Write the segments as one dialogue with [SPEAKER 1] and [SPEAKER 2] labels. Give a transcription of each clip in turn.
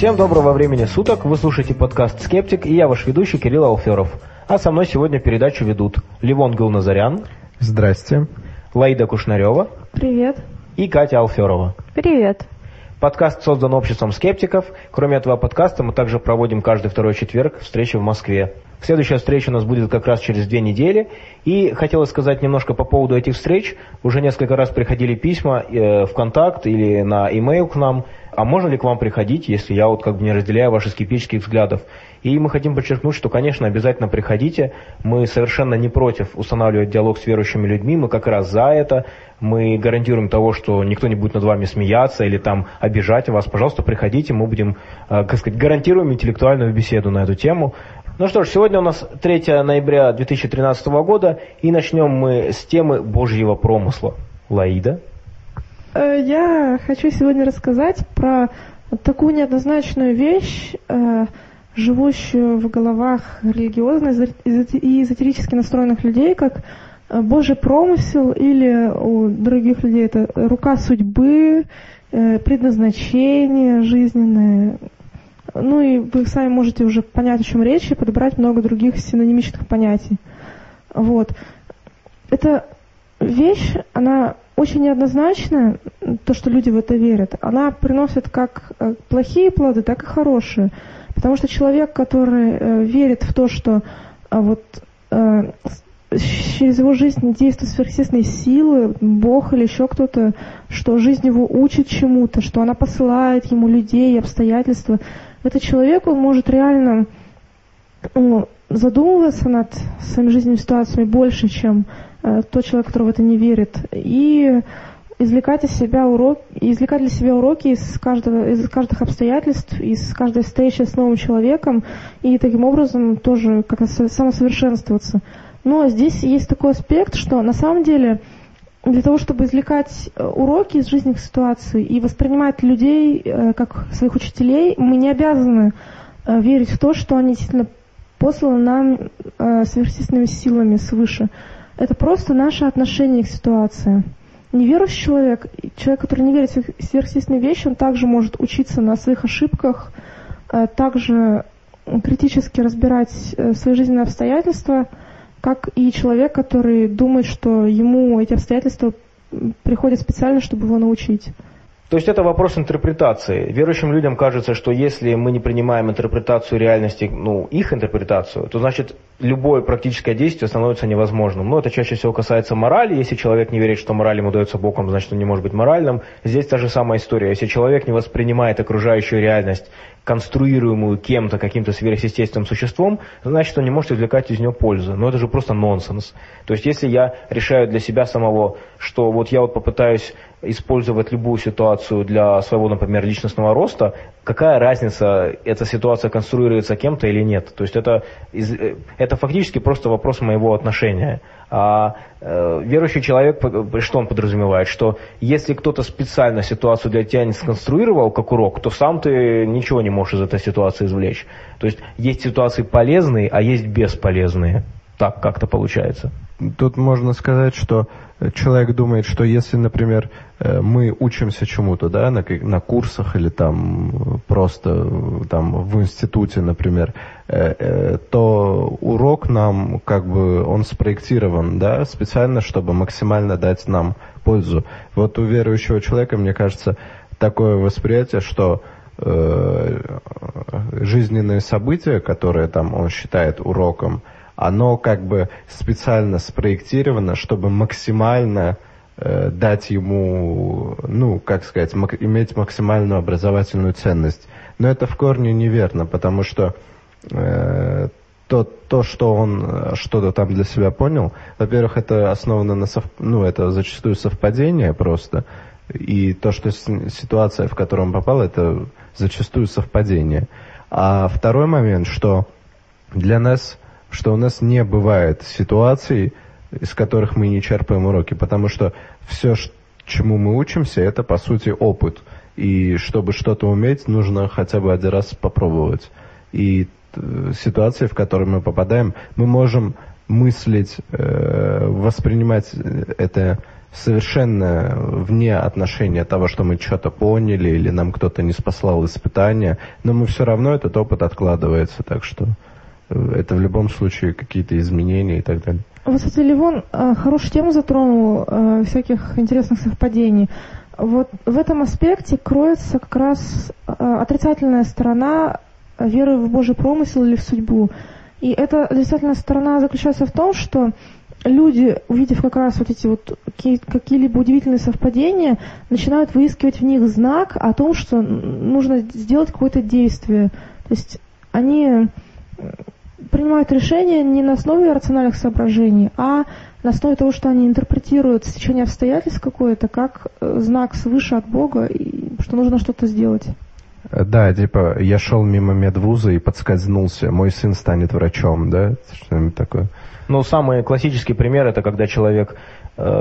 [SPEAKER 1] Всем доброго времени суток, вы слушаете подкаст «Скептик» и я ваш ведущий Кирилл Алферов. А со мной сегодня передачу ведут Ливон Галназарян.
[SPEAKER 2] Здрасте.
[SPEAKER 1] Лаида Кушнарева.
[SPEAKER 3] Привет.
[SPEAKER 1] И Катя Алферова.
[SPEAKER 3] Привет.
[SPEAKER 1] Подкаст создан обществом скептиков. Кроме этого подкаста мы также проводим каждый второй четверг встречи в Москве. Следующая встреча у нас будет как раз через две недели. И хотелось сказать немножко по поводу этих встреч. Уже несколько раз приходили письма э, в контакт или на e-mail к нам. А можно ли к вам приходить, если я вот как бы не разделяю ваши скептических взглядов? И мы хотим подчеркнуть, что, конечно, обязательно приходите. Мы совершенно не против устанавливать диалог с верующими людьми. Мы как раз за это. Мы гарантируем того, что никто не будет над вами смеяться или там обижать вас. Пожалуйста, приходите. Мы будем, э, как сказать, гарантируем интеллектуальную беседу на эту тему. Ну что ж, сегодня у нас 3 ноября 2013 года, и начнем мы с темы Божьего промысла. Лаида?
[SPEAKER 3] Э, я хочу сегодня рассказать про такую неоднозначную вещь, э, живущую в головах религиозно и эзотерически настроенных людей, как э, Божий промысел или у других людей это рука судьбы, предназначение жизненное, ну и вы сами можете уже понять, о чем речь, и подобрать много других синонимичных понятий. Вот. Эта вещь, она очень неоднозначная, то, что люди в это верят. Она приносит как э, плохие плоды, так и хорошие. Потому что человек, который э, верит в то, что э, вот через его жизнь действуют сверхъестественные силы, Бог или еще кто-то, что жизнь его учит чему-то, что она посылает ему людей, обстоятельства, этот человек, он может реально ну, задумываться над своими жизненными ситуациями больше, чем э, тот человек, который в это не верит, и извлекать из себя урок, извлекать для себя уроки из каждого, из каждых обстоятельств, из каждой встречи с новым человеком, и таким образом тоже как-то самосовершенствоваться. Но здесь есть такой аспект, что на самом деле для того, чтобы извлекать э, уроки из жизненных ситуаций и воспринимать людей э, как своих учителей, мы не обязаны э, верить в то, что они действительно посланы нам сверхъестественными силами свыше. Это просто наше отношение к ситуации. Неверующий человек, человек, который не верит в сверхъестественные вещи, он также может учиться на своих ошибках, также критически разбирать свои жизненные обстоятельства – как и человек, который думает, что ему эти обстоятельства приходят специально, чтобы его научить.
[SPEAKER 1] То есть это вопрос интерпретации. Верующим людям кажется, что если мы не принимаем интерпретацию реальности, ну, их интерпретацию, то значит любое практическое действие становится невозможным. Но это чаще всего касается морали. Если человек не верит, что мораль ему дается Богом, значит он не может быть моральным. Здесь та же самая история. Если человек не воспринимает окружающую реальность конструируемую кем-то, каким-то сверхъестественным существом, значит, он не может извлекать из нее пользу. Но это же просто нонсенс. То есть, если я решаю для себя самого, что вот я вот попытаюсь использовать любую ситуацию для своего, например, личностного роста, какая разница, эта ситуация конструируется кем-то или нет. То есть это, э, это фактически просто вопрос моего отношения. А э, верующий человек, что он подразумевает? Что если кто-то специально ситуацию для тебя не сконструировал как урок, то сам ты ничего не можешь из этой ситуации извлечь. То есть есть ситуации полезные, а есть бесполезные. Так как-то получается.
[SPEAKER 2] Тут можно сказать, что человек думает, что если, например, э, мы учимся чему-то, да, на, на курсах или там просто там в институте, например, э, э, то урок нам как бы он спроектирован, да, специально, чтобы максимально дать нам пользу. Вот у верующего человека, мне кажется, такое восприятие, что жизненные события, которые там он считает уроком, оно как бы специально спроектировано, чтобы максимально э, дать ему, ну, как сказать, мак- иметь максимальную образовательную ценность. Но это в корне неверно, потому что э, то, то, что он что-то там для себя понял, во-первых, это основано на сов... ну, это зачастую совпадение просто, и то, что ситуация, в которую он попал, это зачастую совпадение. А второй момент, что для нас что у нас не бывает ситуаций, из которых мы не черпаем уроки, потому что все, чему мы учимся, это по сути опыт. И чтобы что-то уметь, нужно хотя бы один раз попробовать. И э, ситуации, в которые мы попадаем, мы можем мыслить, э, воспринимать это совершенно вне отношения того, что мы что-то поняли или нам кто-то не спаслал испытания, но мы все равно этот опыт откладывается, так что э, это в любом случае какие-то изменения и так далее.
[SPEAKER 3] Вот, кстати, Ливон э, хорошую тему затронул, э, всяких интересных совпадений. Вот в этом аспекте кроется как раз отрицательная сторона веры в Божий промысел или в судьбу. И эта отрицательная сторона заключается в том, что люди, увидев как раз вот эти вот какие-либо удивительные совпадения, начинают выискивать в них знак о том, что нужно сделать какое-то действие. То есть они принимают решения не на основе рациональных соображений, а на основе того, что они интерпретируют стечение обстоятельств какое-то, как э, знак свыше от Бога, и что нужно что-то сделать.
[SPEAKER 2] Да, типа, я шел мимо медвуза и подскользнулся, мой сын станет врачом, да? Что-нибудь такое.
[SPEAKER 1] Ну, самый классический пример это когда человек э,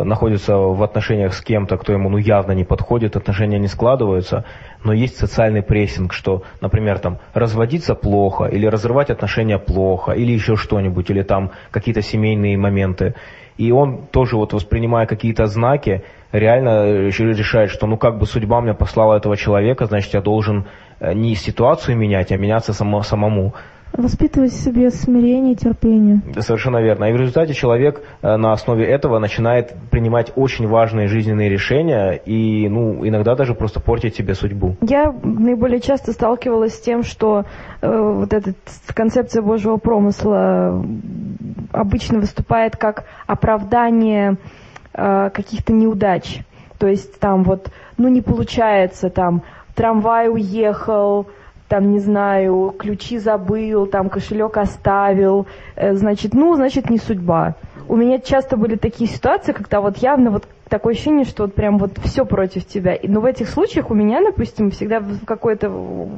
[SPEAKER 1] находится в отношениях с кем-то, кто ему ну явно не подходит, отношения не складываются, но есть социальный прессинг, что, например, там разводиться плохо, или разрывать отношения плохо, или еще что-нибудь, или там какие-то семейные моменты. И он тоже вот воспринимая какие-то знаки, реально э, решает, что ну как бы судьба мне послала этого человека, значит я должен э, не ситуацию менять, а меняться само, самому.
[SPEAKER 3] Воспитывать в себе смирение и терпение.
[SPEAKER 1] Совершенно верно. И в результате человек э, на основе этого начинает принимать очень важные жизненные решения и ну, иногда даже просто портить себе судьбу.
[SPEAKER 4] Я наиболее часто сталкивалась с тем, что э, вот эта концепция Божьего промысла обычно выступает как оправдание э, каких-то неудач. То есть там вот, ну не получается, там трамвай уехал, там, не знаю, ключи забыл, там, кошелек оставил, э, значит, ну, значит, не судьба. У меня часто были такие ситуации, когда вот явно вот такое ощущение, что вот прям вот все против тебя. Но в этих случаях у меня, допустим, всегда какое-то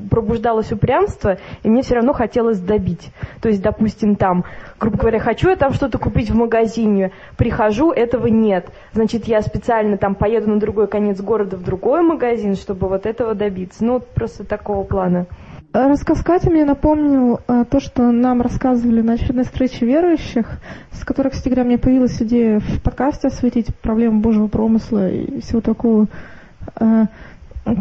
[SPEAKER 4] пробуждалось упрямство, и мне все равно хотелось добить. То есть, допустим, там, грубо говоря, хочу я там что-то купить в магазине, прихожу, этого нет. Значит, я специально там поеду на другой конец города в другой магазин, чтобы вот этого добиться. Ну, вот просто такого плана.
[SPEAKER 3] Рассказ Кати мне напомнил а, то, что нам рассказывали на очередной встрече верующих, с которой, кстати говоря, мне появилась идея в подкасте осветить проблему Божьего промысла и всего такого. А,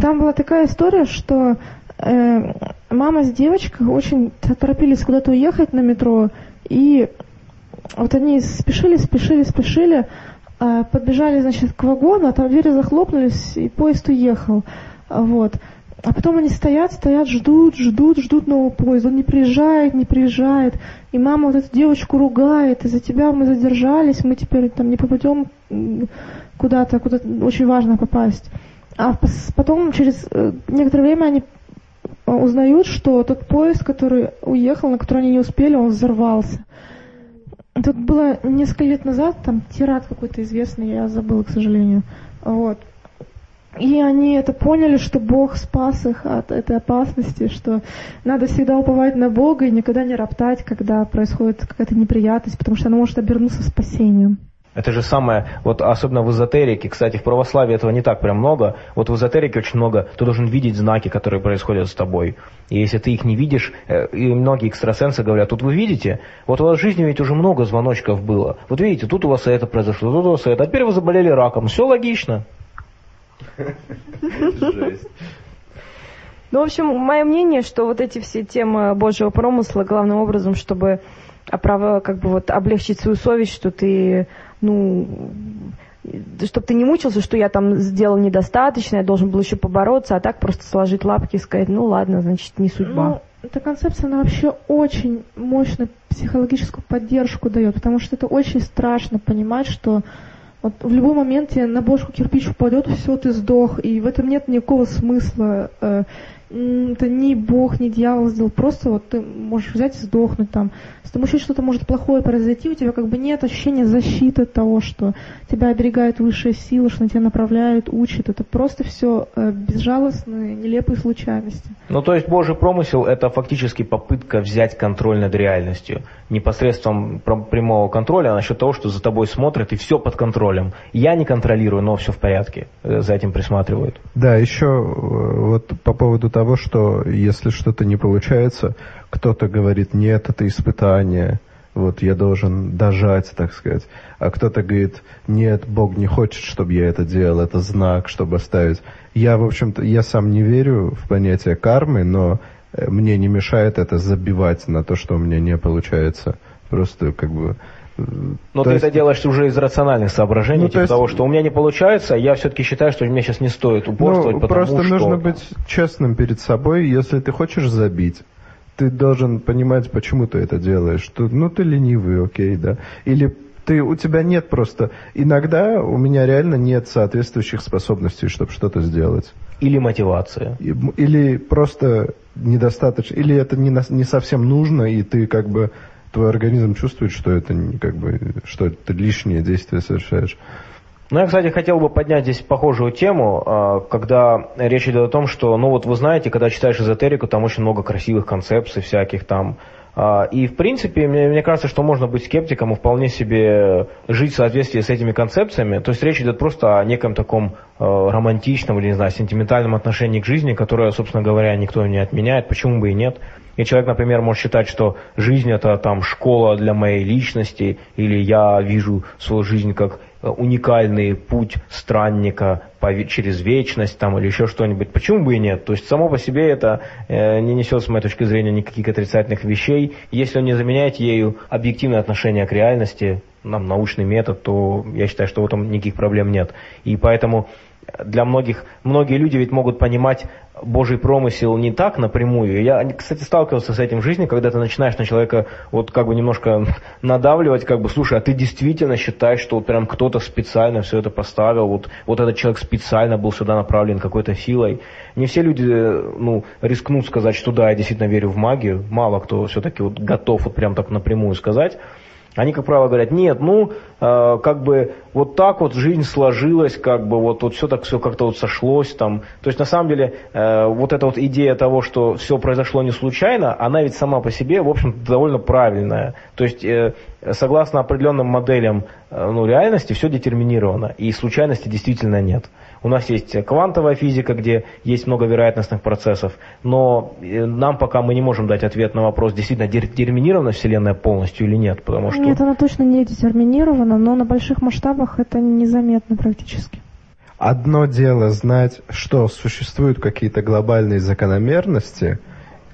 [SPEAKER 3] там была такая история, что э, мама с девочкой очень торопились куда-то уехать на метро, и вот они спешили, спешили, спешили, подбежали, значит, к вагону, а там двери захлопнулись, и поезд уехал. Вот. А потом они стоят, стоят, ждут, ждут, ждут нового поезда. Он не приезжает, не приезжает. И мама вот эту девочку ругает. Из-за тебя мы задержались, мы теперь там не попадем куда-то, куда очень важно попасть. А потом, через э, некоторое время, они узнают, что тот поезд, который уехал, на который они не успели, он взорвался. Тут было несколько лет назад, там теракт какой-то известный, я забыла, к сожалению. Вот. И они это поняли, что Бог спас их от этой опасности, что надо всегда уповать на Бога и никогда не роптать, когда происходит какая-то неприятность, потому что она может обернуться спасением.
[SPEAKER 1] Это же самое, вот особенно в эзотерике, кстати, в православии этого не так прям много, вот в эзотерике очень много, ты должен видеть знаки, которые происходят с тобой. И если ты их не видишь, э, и многие экстрасенсы говорят, тут вы видите, вот у вас в жизни ведь уже много звоночков было. Вот видите, тут у вас это произошло, тут у вас это, а теперь вы заболели раком, все логично.
[SPEAKER 4] Ну, в общем, мое мнение, что вот эти все темы Божьего промысла главным образом, чтобы оправ... как бы вот облегчить свою совесть, что ты, ну, чтобы ты не мучился, что я там сделал недостаточно, я должен был еще побороться, а так просто сложить лапки и сказать, ну ладно, значит, не судьба. Ну,
[SPEAKER 3] эта концепция, она вообще очень мощную психологическую поддержку дает, потому что это очень страшно понимать, что вот в любой момент тебе на бошку кирпич упадет, все, ты сдох, и в этом нет никакого смысла. Э, это ни Бог, ни дьявол сделал, просто вот ты можешь взять и сдохнуть там. С тобой еще что-то может плохое произойти, у тебя как бы нет ощущения защиты от того, что тебя оберегает высшая сила, что на тебя направляют, учат. Это просто все э, безжалостные, нелепые случайности.
[SPEAKER 1] Ну, то есть Божий промысел – это фактически попытка взять контроль над реальностью. Непосредством прямого контроля, а насчет того, что за тобой смотрят, и все под контролем. Я не контролирую, но все в порядке. Э, за этим присматривают.
[SPEAKER 2] Да, еще э, вот по поводу того, того, что если что-то не получается, кто-то говорит, нет, это испытание, вот я должен дожать, так сказать. А кто-то говорит, нет, Бог не хочет, чтобы я это делал, это знак, чтобы оставить. Я, в общем-то, я сам не верю в понятие кармы, но э, мне не мешает это забивать на то, что у меня не получается. Просто как бы...
[SPEAKER 1] Но ты есть... это делаешь уже из рациональных соображений, ну, типа есть... того, что у меня не получается, я все-таки считаю, что мне сейчас не стоит упорствовать, ну, потому
[SPEAKER 2] просто
[SPEAKER 1] что...
[SPEAKER 2] нужно быть честным перед собой, если ты хочешь забить, ты должен понимать, почему ты это делаешь. Что, ну, ты ленивый, окей, да. Или ты, у тебя нет просто... Иногда у меня реально нет соответствующих способностей, чтобы что-то сделать.
[SPEAKER 1] Или мотивация.
[SPEAKER 2] Или просто недостаточно... Или это не, не совсем нужно, и ты как бы... Твой организм чувствует, что это как бы... Что ты лишнее действие совершаешь.
[SPEAKER 1] Ну, я, кстати, хотел бы поднять здесь похожую тему, а, когда речь идет о том, что, ну вот вы знаете, когда читаешь эзотерику, там очень много красивых концепций всяких там. А, и, в принципе, мне, мне кажется, что можно быть скептиком и вполне себе жить в соответствии с этими концепциями. То есть речь идет просто о неком таком а, романтичном или, не знаю, сентиментальном отношении к жизни, которое, собственно говоря, никто не отменяет, почему бы и нет. И человек, например, может считать, что жизнь это там школа для моей личности, или я вижу свою жизнь как уникальный путь странника через вечность там, или еще что-нибудь. Почему бы и нет? То есть само по себе это э, не несет, с моей точки зрения, никаких отрицательных вещей. Если он не заменяет ею объективное отношение к реальности, нам научный метод, то я считаю, что в этом никаких проблем нет. И поэтому для многих, многие люди ведь могут понимать Божий промысел не так напрямую. Я, кстати, сталкивался с этим в жизни, когда ты начинаешь на человека вот как бы немножко надавливать, как бы, слушай, а ты действительно считаешь, что вот прям кто-то специально все это поставил, вот, вот этот человек специально был сюда направлен какой-то силой. Не все люди, ну, рискнут сказать, что да, я действительно верю в магию. Мало кто все-таки вот готов вот прям так напрямую сказать. Они, как правило, говорят, нет, ну, э, как бы вот так вот жизнь сложилась, как бы вот, вот все так все как-то вот сошлось там. То есть, на самом деле, э, вот эта вот идея того, что все произошло не случайно, она ведь сама по себе, в общем-то, довольно правильная. То есть, э, согласно определенным моделям э, ну, реальности, все детерминировано, и случайности действительно нет. У нас есть квантовая физика, где есть много вероятностных процессов, но э, нам пока мы не можем дать ответ на вопрос, действительно детерминирована Вселенная полностью или нет, потому что...
[SPEAKER 3] Нет, она точно не детерминирована, но на больших масштабах это незаметно практически.
[SPEAKER 2] Одно дело знать, что существуют какие-то глобальные закономерности,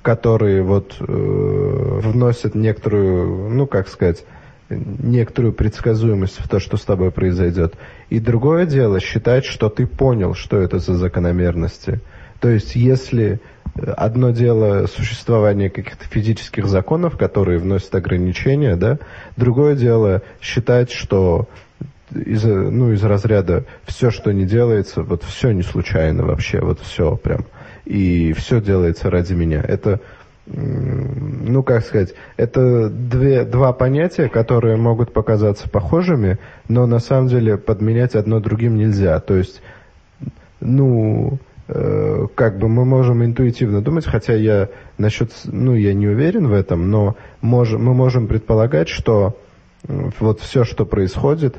[SPEAKER 2] которые вот э, вносят некоторую, ну как сказать, некоторую предсказуемость в то, что с тобой произойдет. И другое дело считать, что ты понял, что это за закономерности. То есть, если одно дело существование каких-то физических законов, которые вносят ограничения, да, другое дело считать, что из, ну, из разряда все, что не делается, вот все не случайно вообще, вот все прям. И все делается ради меня. Это ну, как сказать, это две, два понятия, которые могут показаться похожими, но на самом деле подменять одно другим нельзя. То есть, ну, э, как бы мы можем интуитивно думать, хотя я насчет, ну, я не уверен в этом, но мож, мы можем предполагать, что вот все, что происходит,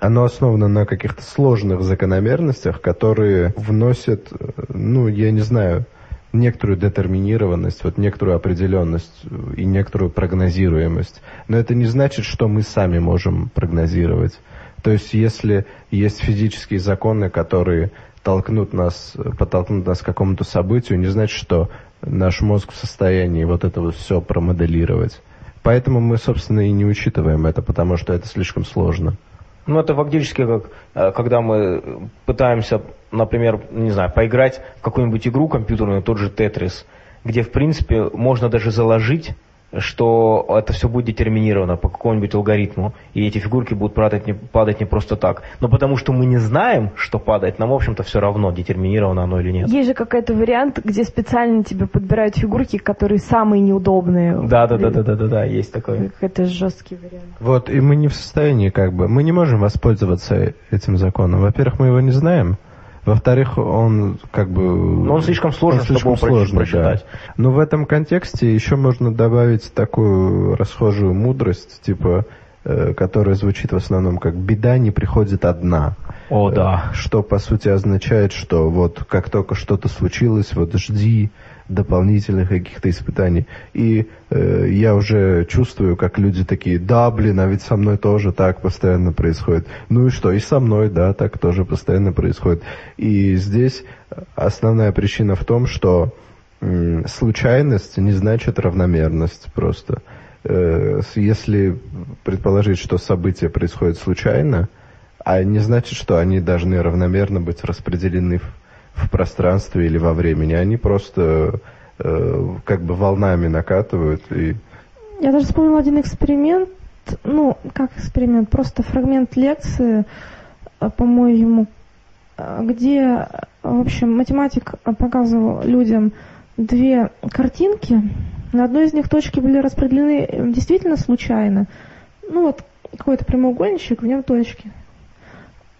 [SPEAKER 2] оно основано на каких-то сложных закономерностях, которые вносят, э, ну, я не знаю, некоторую детерминированность, вот некоторую определенность и некоторую прогнозируемость. Но это не значит, что мы сами можем прогнозировать. То есть, если есть физические законы, которые толкнут нас, подтолкнут нас к какому-то событию, не значит, что наш мозг в состоянии вот это вот все промоделировать. Поэтому мы, собственно, и не учитываем это, потому что это слишком сложно.
[SPEAKER 1] Ну, это фактически как, э, когда мы пытаемся, например, не знаю, поиграть в какую-нибудь игру компьютерную, тот же Тетрис, где, в принципе, можно даже заложить что это все будет детерминировано по какому-нибудь алгоритму, и эти фигурки будут падать не, падать не просто так. Но потому что мы не знаем, что падает, нам, в общем-то, все равно, детерминировано оно или нет.
[SPEAKER 4] Есть же какой-то вариант, где специально тебе подбирают фигурки, которые самые неудобные.
[SPEAKER 1] Да, да, да, да, да, да, да, есть такой.
[SPEAKER 4] Это жесткий вариант.
[SPEAKER 2] Вот, и мы не в состоянии, как бы, мы не можем воспользоваться этим законом. Во-первых, мы его не знаем. Во-вторых, он как бы...
[SPEAKER 1] Но он слишком сложный, он слишком чтобы сложный, прочитать.
[SPEAKER 2] Да. Но в этом контексте еще можно добавить такую расхожую мудрость, типа, э, которая звучит в основном как «беда не приходит одна».
[SPEAKER 1] О, да.
[SPEAKER 2] Э, что, по сути, означает, что вот как только что-то случилось, вот жди, дополнительных каких-то испытаний. И э, я уже чувствую, как люди такие, да, блин, а ведь со мной тоже так постоянно происходит. Ну и что, и со мной, да, так тоже постоянно происходит. И здесь основная причина в том, что э, случайность не значит равномерность просто. Э, если предположить, что события происходят случайно, а не значит, что они должны равномерно быть распределены в, пространстве или во времени. Они просто э, как бы волнами накатывают. И...
[SPEAKER 3] Я даже вспомнила один эксперимент, ну, как эксперимент, просто фрагмент лекции, э, по-моему, э, где, в общем, математик показывал людям две картинки. На одной из них точки были распределены действительно случайно. Ну вот какой-то прямоугольничек, в нем точки.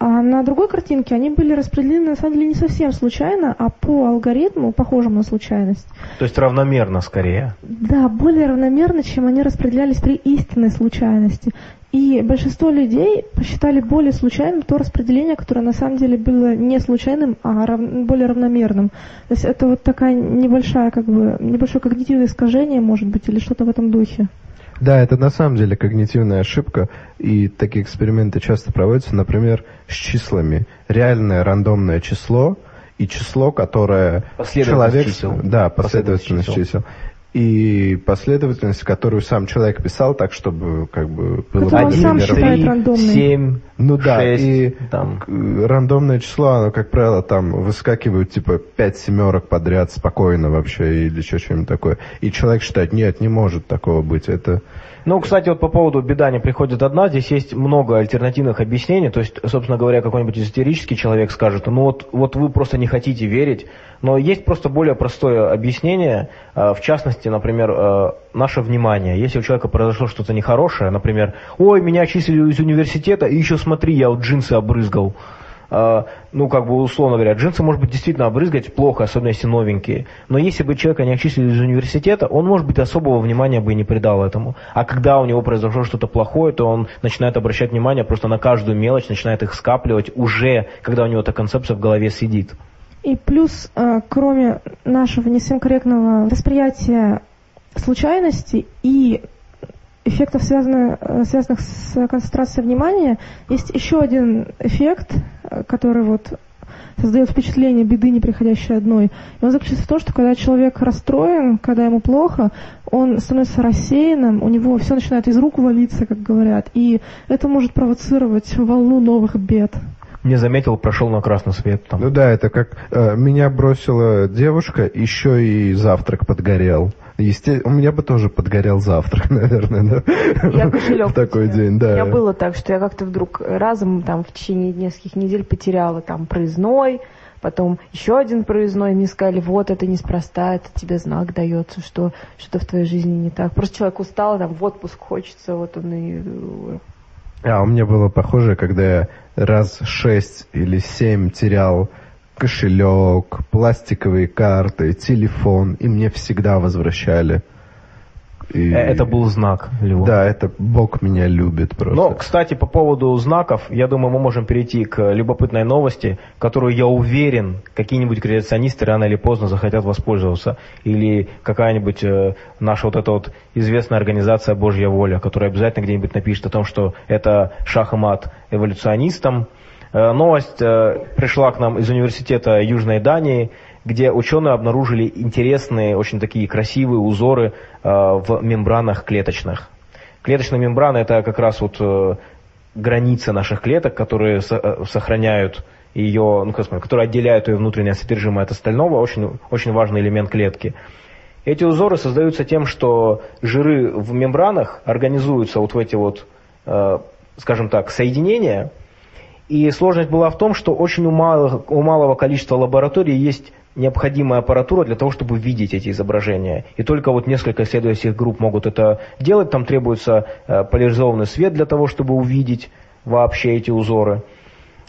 [SPEAKER 3] А на другой картинке они были распределены, на самом деле, не совсем случайно, а по алгоритму, похожему на случайность.
[SPEAKER 1] То есть равномерно скорее?
[SPEAKER 3] Да, более равномерно, чем они распределялись при истинной случайности. И большинство людей посчитали более случайным то распределение, которое на самом деле было не случайным, а рав... более равномерным. То есть это вот такая небольшая, как бы, небольшое когнитивное искажение, может быть, или что-то в этом духе.
[SPEAKER 2] Да, это на самом деле когнитивная ошибка, и такие эксперименты часто проводятся, например, с числами. Реальное рандомное число и число, которое человек...
[SPEAKER 1] Чисел.
[SPEAKER 2] Да, последовательность, чисел. чисел и последовательность, которую сам человек писал, так чтобы как бы
[SPEAKER 3] было бы сам считает рандомной.
[SPEAKER 1] 7,
[SPEAKER 2] ну да,
[SPEAKER 1] 6,
[SPEAKER 2] и
[SPEAKER 1] там.
[SPEAKER 2] рандомное число, оно, как правило, там выскакивают типа 5 семерок подряд спокойно вообще или еще что-нибудь такое. И человек считает, нет, не может такого быть. Это
[SPEAKER 1] ну, кстати, вот по поводу беда не приходит одна, здесь есть много альтернативных объяснений, то есть, собственно говоря, какой-нибудь эзотерический человек скажет, ну вот, вот вы просто не хотите верить, но есть просто более простое объяснение, э, в частности, например, э, наше внимание. Если у человека произошло что-то нехорошее, например, ой, меня отчислили из университета, и еще смотри, я вот джинсы обрызгал, ну, как бы, условно говоря, джинсы, может быть, действительно обрызгать плохо, особенно если новенькие. Но если бы человека не отчислили из университета, он, может быть, особого внимания бы и не придал этому. А когда у него произошло что-то плохое, то он начинает обращать внимание просто на каждую мелочь, начинает их скапливать уже, когда у него эта концепция в голове сидит.
[SPEAKER 3] И плюс, а, кроме нашего не совсем корректного восприятия случайности и эффектов, связанных, э, связанных с концентрацией внимания, есть еще один эффект, э, который вот создает впечатление беды, не приходящей одной. И он заключается в том, что когда человек расстроен, когда ему плохо, он становится рассеянным, у него все начинает из рук валиться, как говорят, и это может провоцировать волну новых бед.
[SPEAKER 1] Не заметил, прошел на красный свет. Там.
[SPEAKER 2] Ну да, это как э, меня бросила девушка, еще и завтрак подгорел. Есте... У меня бы тоже подгорел завтрак, наверное,
[SPEAKER 4] да? Я кошелек
[SPEAKER 2] в такой день, да.
[SPEAKER 4] У меня было так, что я как-то вдруг разом там в течение нескольких недель потеряла там проездной, потом еще один проездной, мне сказали, вот это неспроста, это тебе знак дается, что что-то в твоей жизни не так. Просто человек устал, там в отпуск хочется, вот он и...
[SPEAKER 2] А у меня было похоже, когда я раз шесть или семь терял кошелек, пластиковые карты, телефон, и мне всегда возвращали.
[SPEAKER 1] И... Э, это был знак,
[SPEAKER 2] Львов. Да, это Бог меня любит просто.
[SPEAKER 1] Но, кстати, по поводу знаков, я думаю, мы можем перейти к любопытной новости, которую, я уверен, какие-нибудь креационисты рано или поздно захотят воспользоваться. Или какая-нибудь э, наша вот эта вот известная организация «Божья воля», которая обязательно где-нибудь напишет о том, что это шах и мат эволюционистам, новость э, пришла к нам из университета Южной Дании, где ученые обнаружили интересные, очень такие красивые узоры э, в мембранах клеточных. Клеточная мембрана это как раз вот границы наших клеток, которые сохраняют ее, ну, как сказать, которые отделяют ее внутреннее содержимое от остального, очень, очень важный элемент клетки. Эти узоры создаются тем, что жиры в мембранах организуются вот в эти вот, скажем так, соединения – и сложность была в том, что очень у малого, у малого количества лабораторий есть необходимая аппаратура для того, чтобы видеть эти изображения. И только вот несколько исследовательских групп могут это делать. Там требуется э, поляризованный свет для того, чтобы увидеть вообще эти узоры.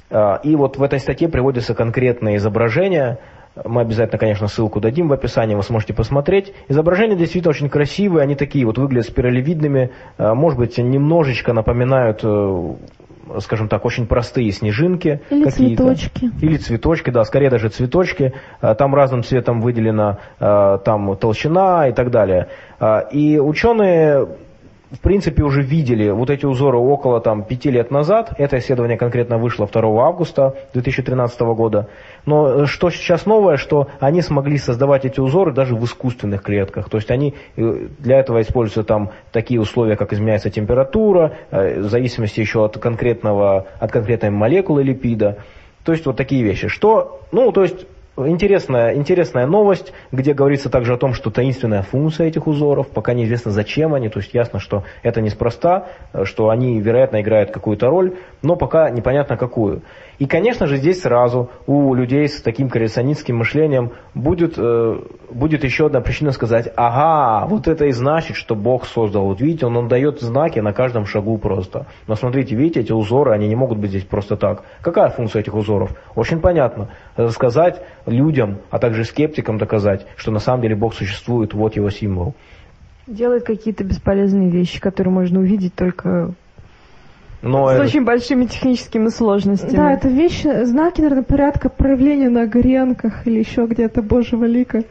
[SPEAKER 1] Э, и вот в этой статье приводятся конкретные изображения. Мы обязательно, конечно, ссылку дадим в описании, вы сможете посмотреть. Изображения действительно очень красивые, они такие вот выглядят спиралевидными, э, может быть, немножечко напоминают скажем так, очень простые снежинки.
[SPEAKER 3] Или цветочки.
[SPEAKER 1] Или цветочки, да, скорее даже цветочки. А, Там разным цветом выделена а, там толщина и так далее. А, И ученые в принципе, уже видели вот эти узоры около там, пяти лет назад. Это исследование конкретно вышло 2 августа 2013 года. Но э, что сейчас новое, что они смогли создавать эти узоры даже в искусственных клетках. То есть они э, для этого используются там такие условия, как изменяется температура, э, в зависимости еще от конкретного, от конкретной молекулы липида. То есть вот такие вещи. Что, ну, то есть Интересная, интересная новость, где говорится также о том, что таинственная функция этих узоров, пока неизвестно зачем они, то есть ясно, что это неспроста, э, что они, вероятно, играют какую-то роль, но пока непонятно какую. И, конечно же, здесь сразу у людей с таким коррекционистским мышлением будет, э, будет еще одна причина сказать, ага, вот это и значит, что Бог создал. Вот видите, он, он дает знаки на каждом шагу просто. Но смотрите, видите, эти узоры, они не могут быть здесь просто так. Какая функция этих узоров? Очень понятно. Сказать людям, а также скептикам доказать, что на самом деле Бог существует, вот его символ.
[SPEAKER 4] Делает какие-то бесполезные вещи, которые можно увидеть только
[SPEAKER 1] Но
[SPEAKER 4] с
[SPEAKER 1] это-
[SPEAKER 4] очень большими техническими сложностями.
[SPEAKER 3] Да, это вещи, знаки, наверное, порядка проявления на гренках или еще где-то Божьего лика.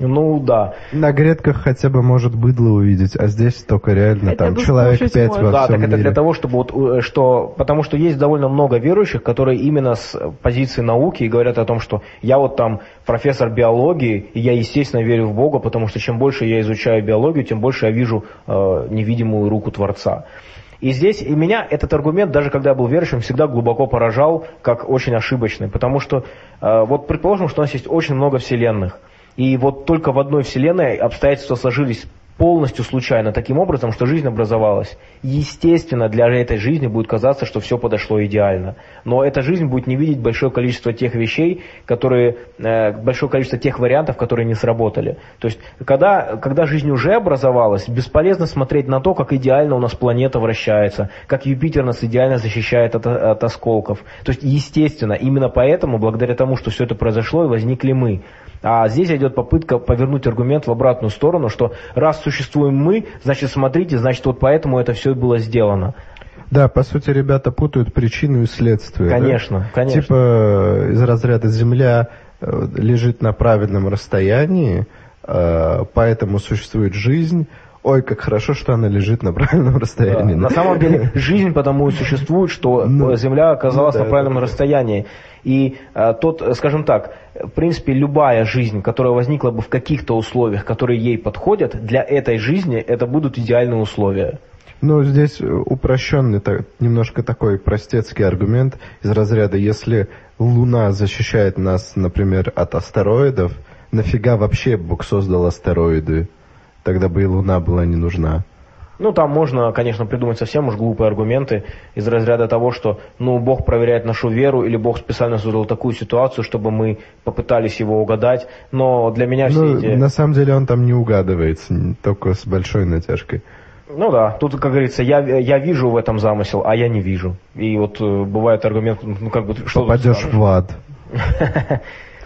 [SPEAKER 1] Ну да.
[SPEAKER 2] На грядках хотя бы может быдло увидеть, а здесь только реально
[SPEAKER 4] Хотя
[SPEAKER 2] там человек пять во
[SPEAKER 1] да,
[SPEAKER 2] всем
[SPEAKER 1] так это
[SPEAKER 2] мире.
[SPEAKER 1] для того, чтобы вот, э, что, потому что есть довольно много верующих, которые именно с позиции науки и говорят о том, что я вот там профессор биологии, и я естественно верю в Бога, потому что чем больше я изучаю биологию, тем больше я вижу э, невидимую руку Творца. И здесь и меня этот аргумент, даже когда я был верующим, всегда глубоко поражал, как очень ошибочный. Потому что э, вот предположим, что у нас есть очень много вселенных. И вот только в одной вселенной обстоятельства сложились полностью случайно, таким образом, что жизнь образовалась. Естественно, для этой жизни будет казаться, что все подошло идеально. Но эта жизнь будет не видеть большое количество тех вещей, которые, э, большое количество тех вариантов, которые не сработали. То есть, когда, когда жизнь уже образовалась, бесполезно смотреть на то, как идеально у нас планета вращается, как Юпитер нас идеально защищает от, от осколков. То есть, естественно, именно поэтому, благодаря тому, что все это произошло, и возникли мы. А здесь идет попытка повернуть аргумент в обратную сторону, что раз существуем мы, значит, смотрите, значит, вот поэтому это все было сделано.
[SPEAKER 2] Да, по сути, ребята путают причину и следствие. да?
[SPEAKER 1] Конечно, конечно.
[SPEAKER 2] Типа из разряда Земля э, лежит на правильном расстоянии, э, поэтому существует жизнь. Ой, как хорошо, что она лежит на правильном
[SPEAKER 1] Да.
[SPEAKER 2] расстоянии.
[SPEAKER 1] На самом деле жизнь потому и существует, что
[SPEAKER 2] Ну,
[SPEAKER 1] Земля оказалась
[SPEAKER 2] ну да,
[SPEAKER 1] на правильном
[SPEAKER 2] да, да.
[SPEAKER 1] расстоянии. И э, тот, э, скажем так, в принципе, любая жизнь, которая возникла бы в каких-то условиях, которые ей подходят, для этой жизни это будут идеальные условия.
[SPEAKER 2] Ну, здесь э, упрощенный, так- немножко такой простецкий аргумент из разряда, если Луна защищает нас, например, от астероидов, нафига вообще Бог создал астероиды? Тогда бы и Луна была не нужна.
[SPEAKER 1] Ну, там можно, конечно, придумать совсем уж глупые аргументы из разряда того, что, ну, Бог проверяет нашу веру, или Бог специально создал такую ситуацию, чтобы мы попытались его угадать. Но для меня все
[SPEAKER 2] Ну,
[SPEAKER 1] эти...
[SPEAKER 2] на самом деле он там не угадывается, только с большой натяжкой.
[SPEAKER 1] Ну да, тут, как говорится, я, я вижу в этом замысел, а я не вижу. И вот э, бывает аргумент, ну, как бы, что
[SPEAKER 2] Попадешь в ад.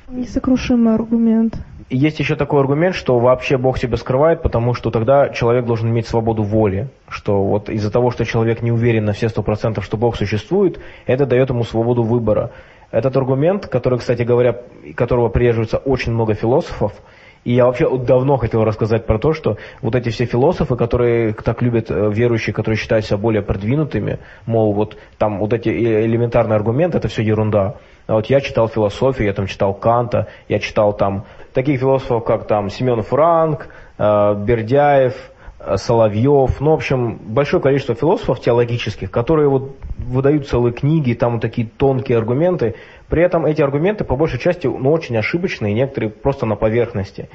[SPEAKER 3] Несокрушимый аргумент.
[SPEAKER 1] Есть еще такой аргумент, что вообще Бог себя скрывает, потому что тогда человек должен иметь свободу воли. Что вот из-за того, что человек не уверен на все сто процентов, что Бог существует, это дает ему свободу выбора. Этот аргумент, который, кстати говоря, которого придерживаются очень много философов, и я вообще давно хотел рассказать про то, что вот эти все философы, которые так любят э, верующие, которые считают себя более продвинутыми, мол, вот там вот эти э- элементарные аргументы, это все ерунда. А вот я читал философию, я там читал Канта, я читал там таких философов, как там Семен Франк, э, Бердяев, э, Соловьев, ну, в общем, большое количество философов теологических, которые вот выдают целые книги, там вот такие тонкие аргументы. При этом эти аргументы, по большей части, ну, очень ошибочные, некоторые просто на поверхности.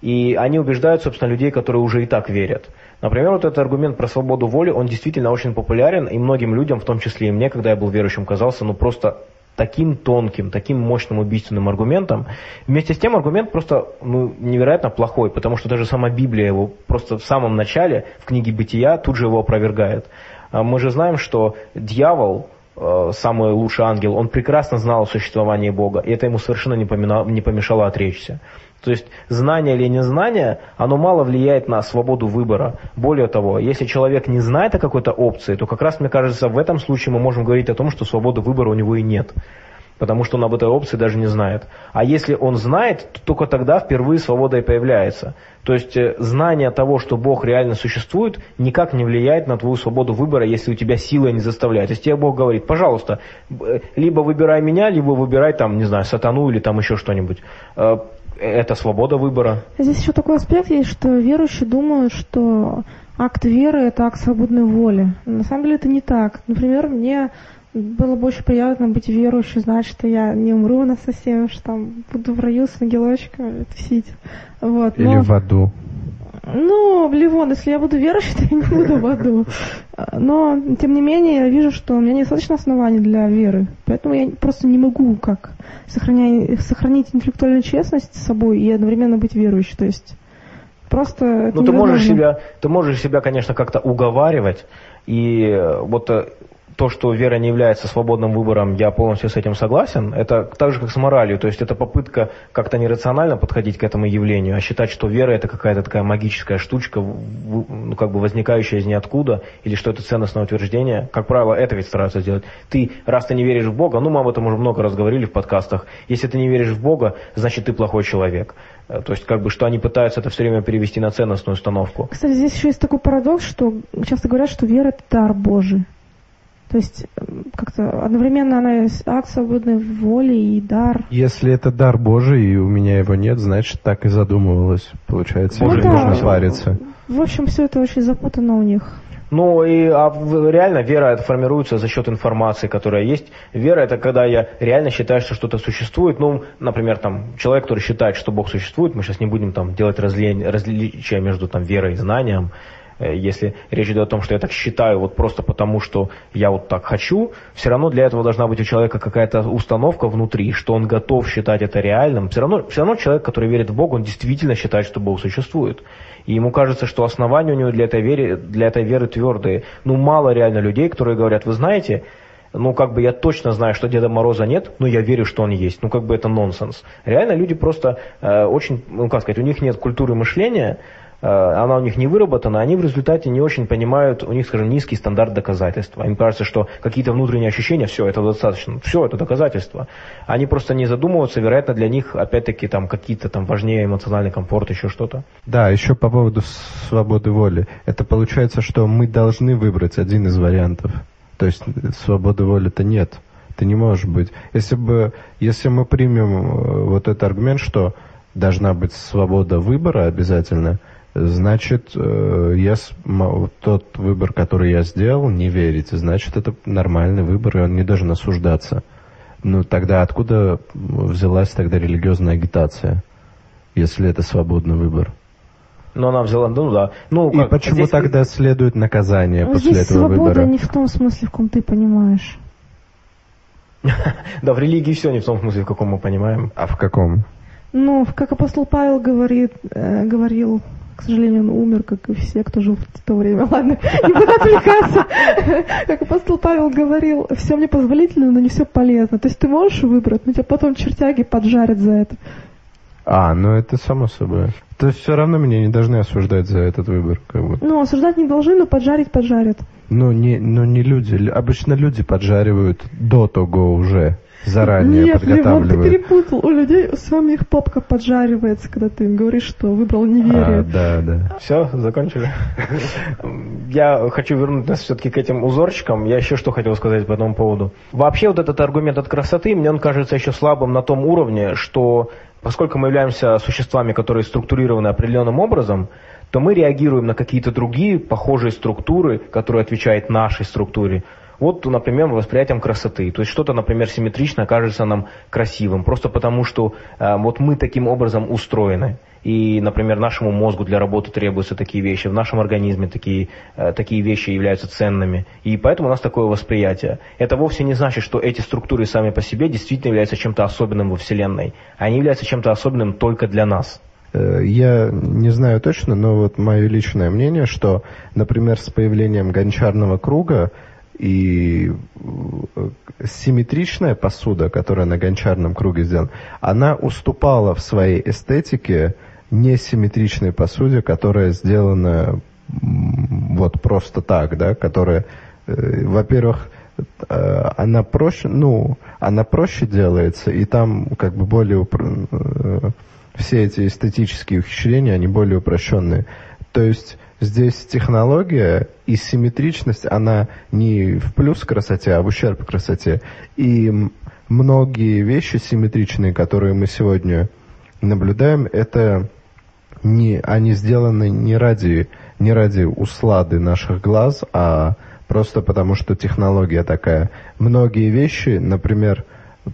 [SPEAKER 1] И они убеждают, собственно, людей, которые уже и так верят. Например, вот этот аргумент про свободу воли, он действительно очень популярен, и многим людям, в том числе и мне, когда я был верующим, казался, ну, просто таким тонким, таким мощным убийственным аргументом. Вместе с тем аргумент просто ну, невероятно плохой, потому что даже сама Библия его просто в самом начале, в книге Бытия, тут же его опровергает. А Мы же знаем, что дьявол, э, самый лучший ангел, он прекрасно знал о существовании Бога, и это ему совершенно не помешало отречься. То есть знание или незнание, оно мало влияет на свободу выбора. Более того, если человек не знает о какой-то опции, то как раз, мне кажется, в этом случае мы можем говорить о том, что свободы выбора у него и нет потому что он об этой опции даже не знает. А если он знает, то только тогда впервые свобода и появляется. То есть э, знание того, что Бог реально существует, никак не влияет на твою свободу выбора, если у тебя сила не заставляет. Есть тебе Бог говорит, пожалуйста, э, либо выбирай меня, либо выбирай там, не знаю, сатану или там еще что-нибудь. Это свобода выбора.
[SPEAKER 3] Здесь еще такой аспект есть, что верующие думают, что акт веры – это акт свободной воли. На самом деле это не так. Например, мне было бы очень приятно быть верующей, знать, что я не умру на совсем, что там буду в раю с ангелочками тусить. Вот.
[SPEAKER 2] Но... Или в аду.
[SPEAKER 3] Ну, Ливон, если я буду верующей, то я не буду в аду. Но, тем не менее, я вижу, что у меня недостаточно оснований для веры. Поэтому я просто не могу как сохранять, сохранить интеллектуальную честность с собой и одновременно быть верующей. То есть просто...
[SPEAKER 1] Ну, ты можешь себя, ты можешь себя, конечно, как-то уговаривать. И вот э, то, что вера не является свободным выбором, я полностью с этим согласен. Это так же, как с моралью. То есть это попытка как-то нерационально подходить к этому явлению, а считать, что вера это какая-то такая магическая штучка, ну, как бы возникающая из ниоткуда, или что это ценностное утверждение. Как правило, это ведь стараются сделать. Ты, раз ты не веришь в Бога, ну мы об этом уже много раз говорили в подкастах, если ты не веришь в Бога, значит ты плохой человек. Э, то есть, как бы, что они пытаются это все время перевести на ценностную установку.
[SPEAKER 3] Кстати, здесь еще есть такой парадокс, что часто говорят, что вера – это дар Божий. То есть как-то одновременно она акт свободной воли и дар.
[SPEAKER 2] Если это дар Божий, и у меня его нет, значит так и задумывалась. Получается, ну, да. нужно париться.
[SPEAKER 3] В общем, все это очень запутано у них.
[SPEAKER 1] Ну и а реально вера это формируется за счет информации, которая есть. Вера это когда я реально считаю, что что-то существует. Ну, например, там человек, который считает, что Бог существует, мы сейчас не будем там делать различия между там верой и знанием. Э, если речь идет о том, что я так считаю вот просто потому, что я вот так хочу, все равно для этого должна быть у человека какая-то установка внутри, что он готов считать это реальным. Все равно, все равно человек, который верит в Бога, он действительно считает, что Бог существует. И ему кажется, что основания у него для этой веры, для этой веры твердые. Ну, мало реально людей, которые говорят, вы знаете, ну, как бы я точно знаю, что Деда Мороза нет, но я верю, что он есть. Ну, как бы это нонсенс. Реально люди просто э, очень, ну, как сказать, у них нет культуры мышления, она у них не выработана, они в результате не очень понимают, у них, скажем, низкий стандарт доказательства. Им кажется, что какие-то внутренние ощущения, все, это достаточно, все, это доказательство. Они просто не задумываются, вероятно, для них, опять-таки, там какие-то там важнее эмоциональный комфорт, еще что-то.
[SPEAKER 2] Да, еще по поводу свободы воли. Это получается, что мы должны выбрать один из вариантов. То есть свободы воли-то нет. Ты не можешь быть. Если бы, если мы примем э, вот этот аргумент, что должна быть свобода выбора обязательно, значит, э, я, тот выбор, который я сделал, не верите, значит, это нормальный выбор, и он не должен осуждаться. Ну, тогда откуда взялась тогда религиозная агитация, если это свободный выбор?
[SPEAKER 1] Но она взяла, ну да. Ну,
[SPEAKER 2] и как, почему здесь... тогда следует наказание
[SPEAKER 3] ну,
[SPEAKER 2] после
[SPEAKER 3] здесь
[SPEAKER 2] этого
[SPEAKER 3] свобода
[SPEAKER 2] выбора?
[SPEAKER 3] не в том смысле, в каком ты понимаешь.
[SPEAKER 1] Да, в религии все не в том смысле, в каком мы понимаем.
[SPEAKER 2] А в каком?
[SPEAKER 3] Ну, как апостол Павел говорит, э, говорил к сожалению, он умер, как и все, кто жил в то время. Ладно, не буду отвлекаться. Как апостол Павел говорил, все мне позволительно, но не все полезно. То есть ты можешь выбрать, но тебя потом чертяги поджарят за это.
[SPEAKER 2] А, ну это само собой. То есть все равно меня не должны осуждать за этот выбор. Как бы.
[SPEAKER 3] Ну, осуждать не должны, но поджарить поджарят.
[SPEAKER 2] Ну, не, ну, не люди. Обычно люди поджаривают до того уже заранее
[SPEAKER 3] Нет,
[SPEAKER 2] подготавливают.
[SPEAKER 3] Левон, ты перепутал. У людей с вами их попка поджаривается, когда ты им говоришь, что выбрал неверие.
[SPEAKER 2] А, да, да.
[SPEAKER 1] Все, закончили. Я хочу вернуть нас все-таки к этим узорчикам. Я еще что хотел сказать по этому поводу. Вообще вот этот аргумент от красоты, мне он кажется еще слабым на том уровне, что поскольку мы являемся существами, которые структурированы определенным образом, то мы реагируем на какие-то другие похожие структуры, которые отвечают нашей структуре. Вот, например, восприятием красоты. То есть что-то, например, симметрично кажется нам красивым, просто потому что э, вот мы таким образом устроены. И, например, нашему мозгу для работы требуются такие вещи, в нашем организме такие, э, такие вещи являются ценными. И поэтому у нас такое восприятие. Это вовсе не значит, что эти структуры сами по себе действительно являются чем-то особенным во Вселенной. Они являются чем-то особенным только для нас.
[SPEAKER 2] Э, я не знаю точно, но вот мое личное мнение, что, например, с появлением гончарного круга И э, симметричная посуда, которая на гончарном круге сделана, она уступала в своей эстетике несимметричной посуде, которая сделана вот просто так, да, которая, э, во-первых, э, она проще, ну, она проще делается, и там как бы более э, все эти эстетические ухищрения, они более упрощенные. То есть здесь технология и симметричность, она не в плюс красоте, а в ущерб красоте. И многие вещи симметричные, которые мы сегодня наблюдаем, это не, они сделаны не ради, не ради услады наших глаз, а просто потому, что технология такая. Многие вещи, например,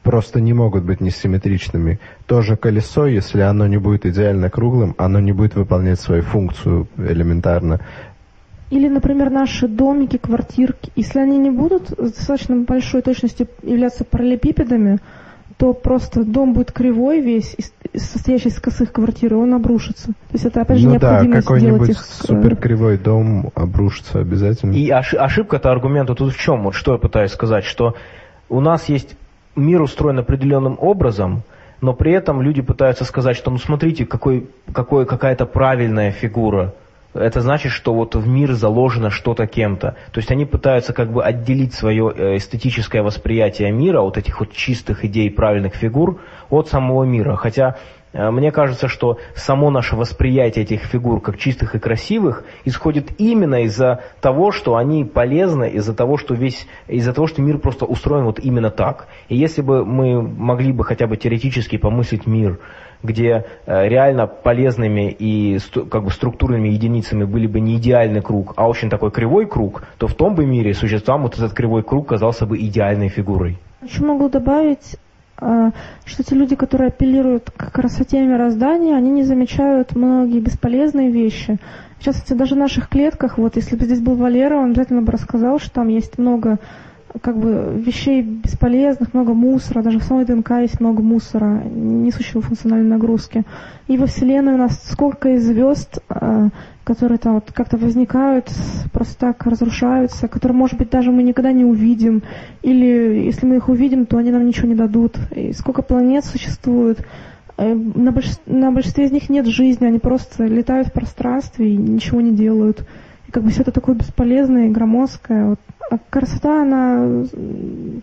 [SPEAKER 2] просто не могут быть несимметричными. Тоже колесо, если оно не будет идеально круглым, оно не будет выполнять свою функцию элементарно.
[SPEAKER 3] Или, например, наши домики, квартирки, если они не будут с достаточно большой точностью являться параллелепипедами, то просто дом будет кривой весь, состоящий из косых квартир, и он обрушится. То есть это, опять же, ну необходимость да,
[SPEAKER 2] какой-нибудь
[SPEAKER 3] их...
[SPEAKER 2] Э, суперкривой дом обрушится обязательно.
[SPEAKER 1] И ошибка-то аргумента тут в чем? Вот что я пытаюсь сказать, что у нас есть мир устроен определенным образом, но при этом люди пытаются сказать, что ну смотрите, какой, какой, какая-то правильная фигура. Это значит, что вот в мир заложено что-то кем-то. То есть они пытаются как бы отделить свое э, эстетическое восприятие мира, вот этих вот чистых идей правильных фигур, от самого мира. Хотя мне кажется, что само наше восприятие этих фигур как чистых и красивых исходит именно из-за того, что они полезны, из-за того, что весь, из-за того, что мир просто устроен вот именно так. И если бы мы могли бы хотя бы теоретически помыслить мир, где э, реально полезными и как бы структурными единицами были бы не идеальный круг, а очень такой кривой круг, то в том бы мире существам вот этот кривой круг казался бы идеальной фигурой.
[SPEAKER 3] Еще могу добавить, а, что те люди, которые апеллируют к красоте мироздания, они не замечают многие бесполезные вещи. В частности, даже в наших клетках, вот если бы здесь был Валера, он обязательно бы рассказал, что там есть много как бы вещей бесполезных, много мусора, даже в самой ДНК есть много мусора, несущего функциональной нагрузки. И во Вселенной у нас сколько из звезд, а, которые там вот как-то возникают, просто так разрушаются, которые, может быть, даже мы никогда не увидим, или если мы их увидим, то они нам ничего не дадут. И сколько планет существует, э, на, больш... на большинстве из них нет жизни, они просто летают в пространстве и ничего не делают. Как бы все это такое бесполезное и громоздкое. Вот. А красота, она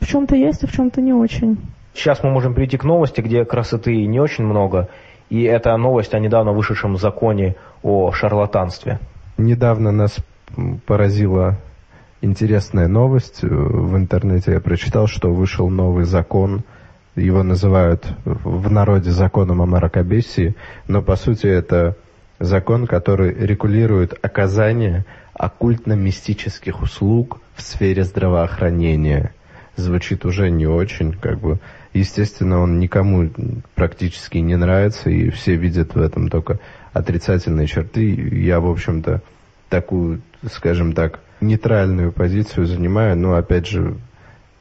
[SPEAKER 3] в чем-то есть, а в чем-то не очень.
[SPEAKER 1] Сейчас мы можем перейти к новости, где красоты не очень много, и это новость о недавно вышедшем законе о шарлатанстве.
[SPEAKER 2] Недавно нас поразила интересная новость. В интернете я прочитал, что вышел новый закон. Его называют в народе законом о мракобесии, но по сути это закон, который регулирует оказание оккультно-мистических услуг в сфере здравоохранения. Звучит уже не очень, как бы Естественно, он никому практически не нравится, и все видят в этом только отрицательные черты. Я, в общем-то, такую, скажем так, нейтральную позицию занимаю, но, опять же,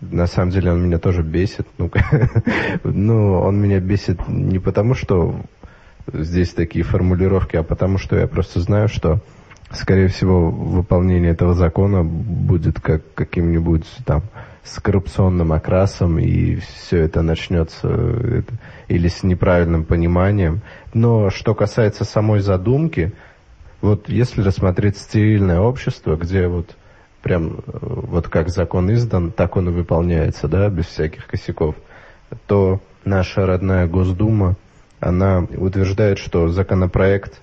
[SPEAKER 2] на самом деле он меня тоже бесит. Ну, ну, он меня бесит не потому, что здесь такие формулировки, а потому, что я просто знаю, что, скорее всего, выполнение этого закона будет как каким-нибудь там с коррупционным окрасом, и все это начнется э, или с неправильным пониманием. Но что касается самой задумки, вот если рассмотреть стерильное общество, где вот прям вот как закон издан, так он и выполняется, да, без всяких косяков, то наша родная Госдума, она утверждает, что законопроект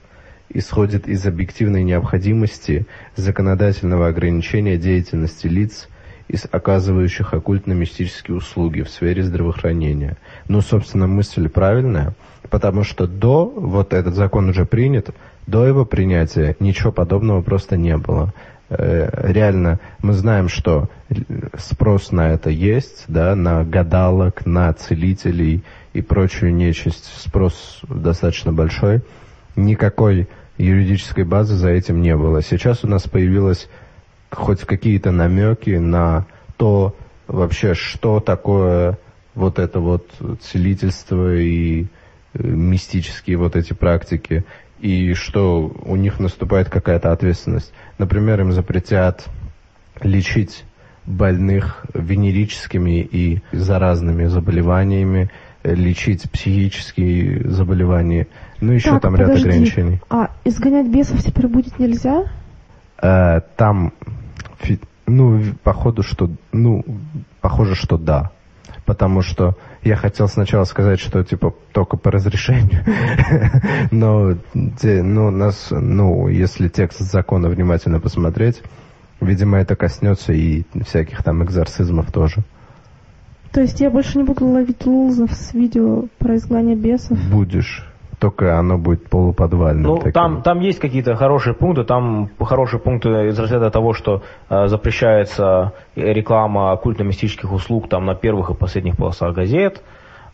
[SPEAKER 2] исходит из объективной необходимости законодательного ограничения деятельности лиц, из оказывающих оккультно-мистические услуги в сфере здравоохранения. Ну, собственно, мысль правильная, потому что до, вот этот закон уже принят, до его принятия ничего подобного просто не было. Э, реально, мы знаем, что спрос на это есть, да, на гадалок, на целителей и прочую нечисть, спрос достаточно большой. Никакой юридической базы за этим не было. Сейчас у нас появилась хоть какие-то намеки на то вообще, что такое вот это вот целительство и э, мистические вот эти практики, и что у них наступает какая-то ответственность. Например, им запретят лечить больных венерическими и заразными заболеваниями, лечить психические заболевания, ну еще
[SPEAKER 3] Так,
[SPEAKER 2] там ряд
[SPEAKER 3] подожди.
[SPEAKER 2] ограничений.
[SPEAKER 3] А изгонять бесов теперь будет нельзя?
[SPEAKER 2] Э, там, ну, походу, что, ну, похоже, что да. Потому что я хотел сначала сказать, что типа только по разрешению, но, ну, нас, ну, если текст закона внимательно посмотреть, видимо, это коснется и всяких там экзорцизмов тоже.
[SPEAKER 3] То есть я больше не буду ловить лузов с видео про изгнание бесов?
[SPEAKER 2] Будешь, только оно будет полуподвальным.
[SPEAKER 1] Ну,
[SPEAKER 2] таким.
[SPEAKER 1] там, там есть какие-то хорошие пункты. Там хорошие пункты из разряда того, что э, запрещается реклама оккультно-мистических услуг там на первых и последних полосах газет.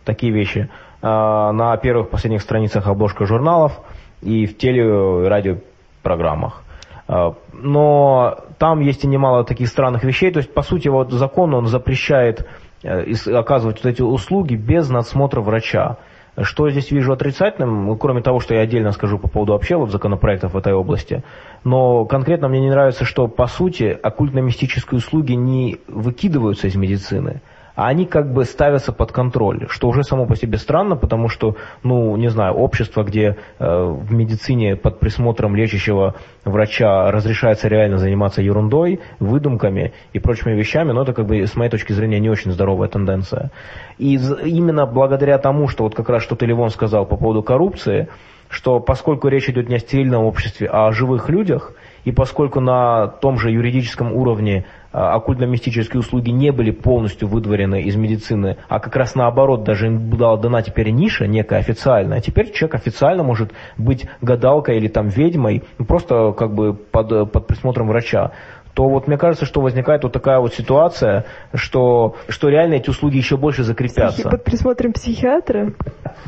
[SPEAKER 1] Такие вещи. Э, на первых и последних страницах обложка журналов и в теле и радиопрограммах. Э, Но там есть и немало таких странных вещей. То есть, по сути, вот закон, он запрещает э, оказывать вот эти услуги без надсмотра врача. Что здесь вижу отрицательным, ну, кроме того, что я отдельно скажу по поводу вообще вот законопроектов в этой области, но конкретно мне не нравится, что по сути оккультно-мистические услуги не выкидываются из медицины, они как бы ставятся под контроль, что уже само по себе странно, потому что, ну, не знаю, общество, где э, в медицине под присмотром лечащего врача разрешается реально заниматься ерундой, выдумками и прочими вещами, но это как бы с моей точки зрения не очень здоровая тенденция. И именно благодаря тому, что вот как раз что ты, Ливон, сказал по поводу коррупции, что поскольку речь идет не о стерильном обществе, а о живых людях, и поскольку на том же юридическом уровне а, оккультно-мистические услуги не были полностью выдворены из медицины, а как раз наоборот, даже им была дана теперь ниша некая официальная, теперь человек официально может быть гадалкой или там ведьмой, ну, просто как бы под, под присмотром врача то вот мне кажется, что возникает вот такая вот ситуация, что, что реально эти услуги еще больше закрепятся.
[SPEAKER 4] Под присмотром психиатра.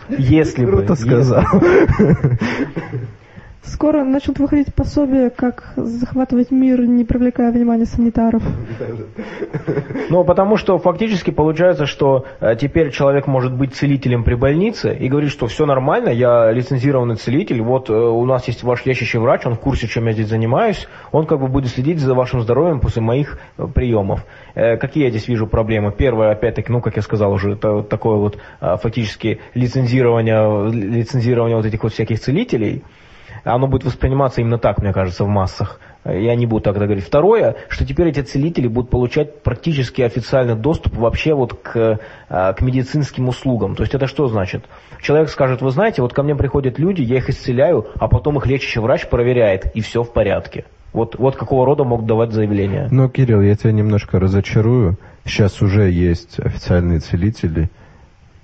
[SPEAKER 1] Если бы.
[SPEAKER 2] Круто сказал.
[SPEAKER 3] Скоро начнут выходить пособия, как захватывать мир, не привлекая внимания санитаров.
[SPEAKER 1] Ну, потому что фактически получается, что э, теперь человек может быть целителем при больнице и говорит, что все нормально, я лицензированный целитель, вот э, у нас есть ваш лечащий врач, он в курсе, чем я здесь занимаюсь, он как бы будет следить за вашим здоровьем после моих э, приемов. Какие я здесь вижу проблемы? Первое, опять-таки, ну, как я сказал уже, это вот такое вот фактически лицензирование, лицензирование вот этих вот всяких целителей, оно будет восприниматься именно так, мне кажется, в массах. Я не буду тогда говорить. Второе, что теперь эти целители будут получать практически официальный доступ вообще вот к, э, к медицинским услугам. То есть это что значит? Человек скажет, вы знаете, вот ко мне приходят люди, я их исцеляю, а потом их лечащий врач проверяет, и все в порядке. Вот, вот какого рода могут давать заявления.
[SPEAKER 2] Ну, Кирилл, я тебя немножко разочарую. Сейчас уже есть официальные целители,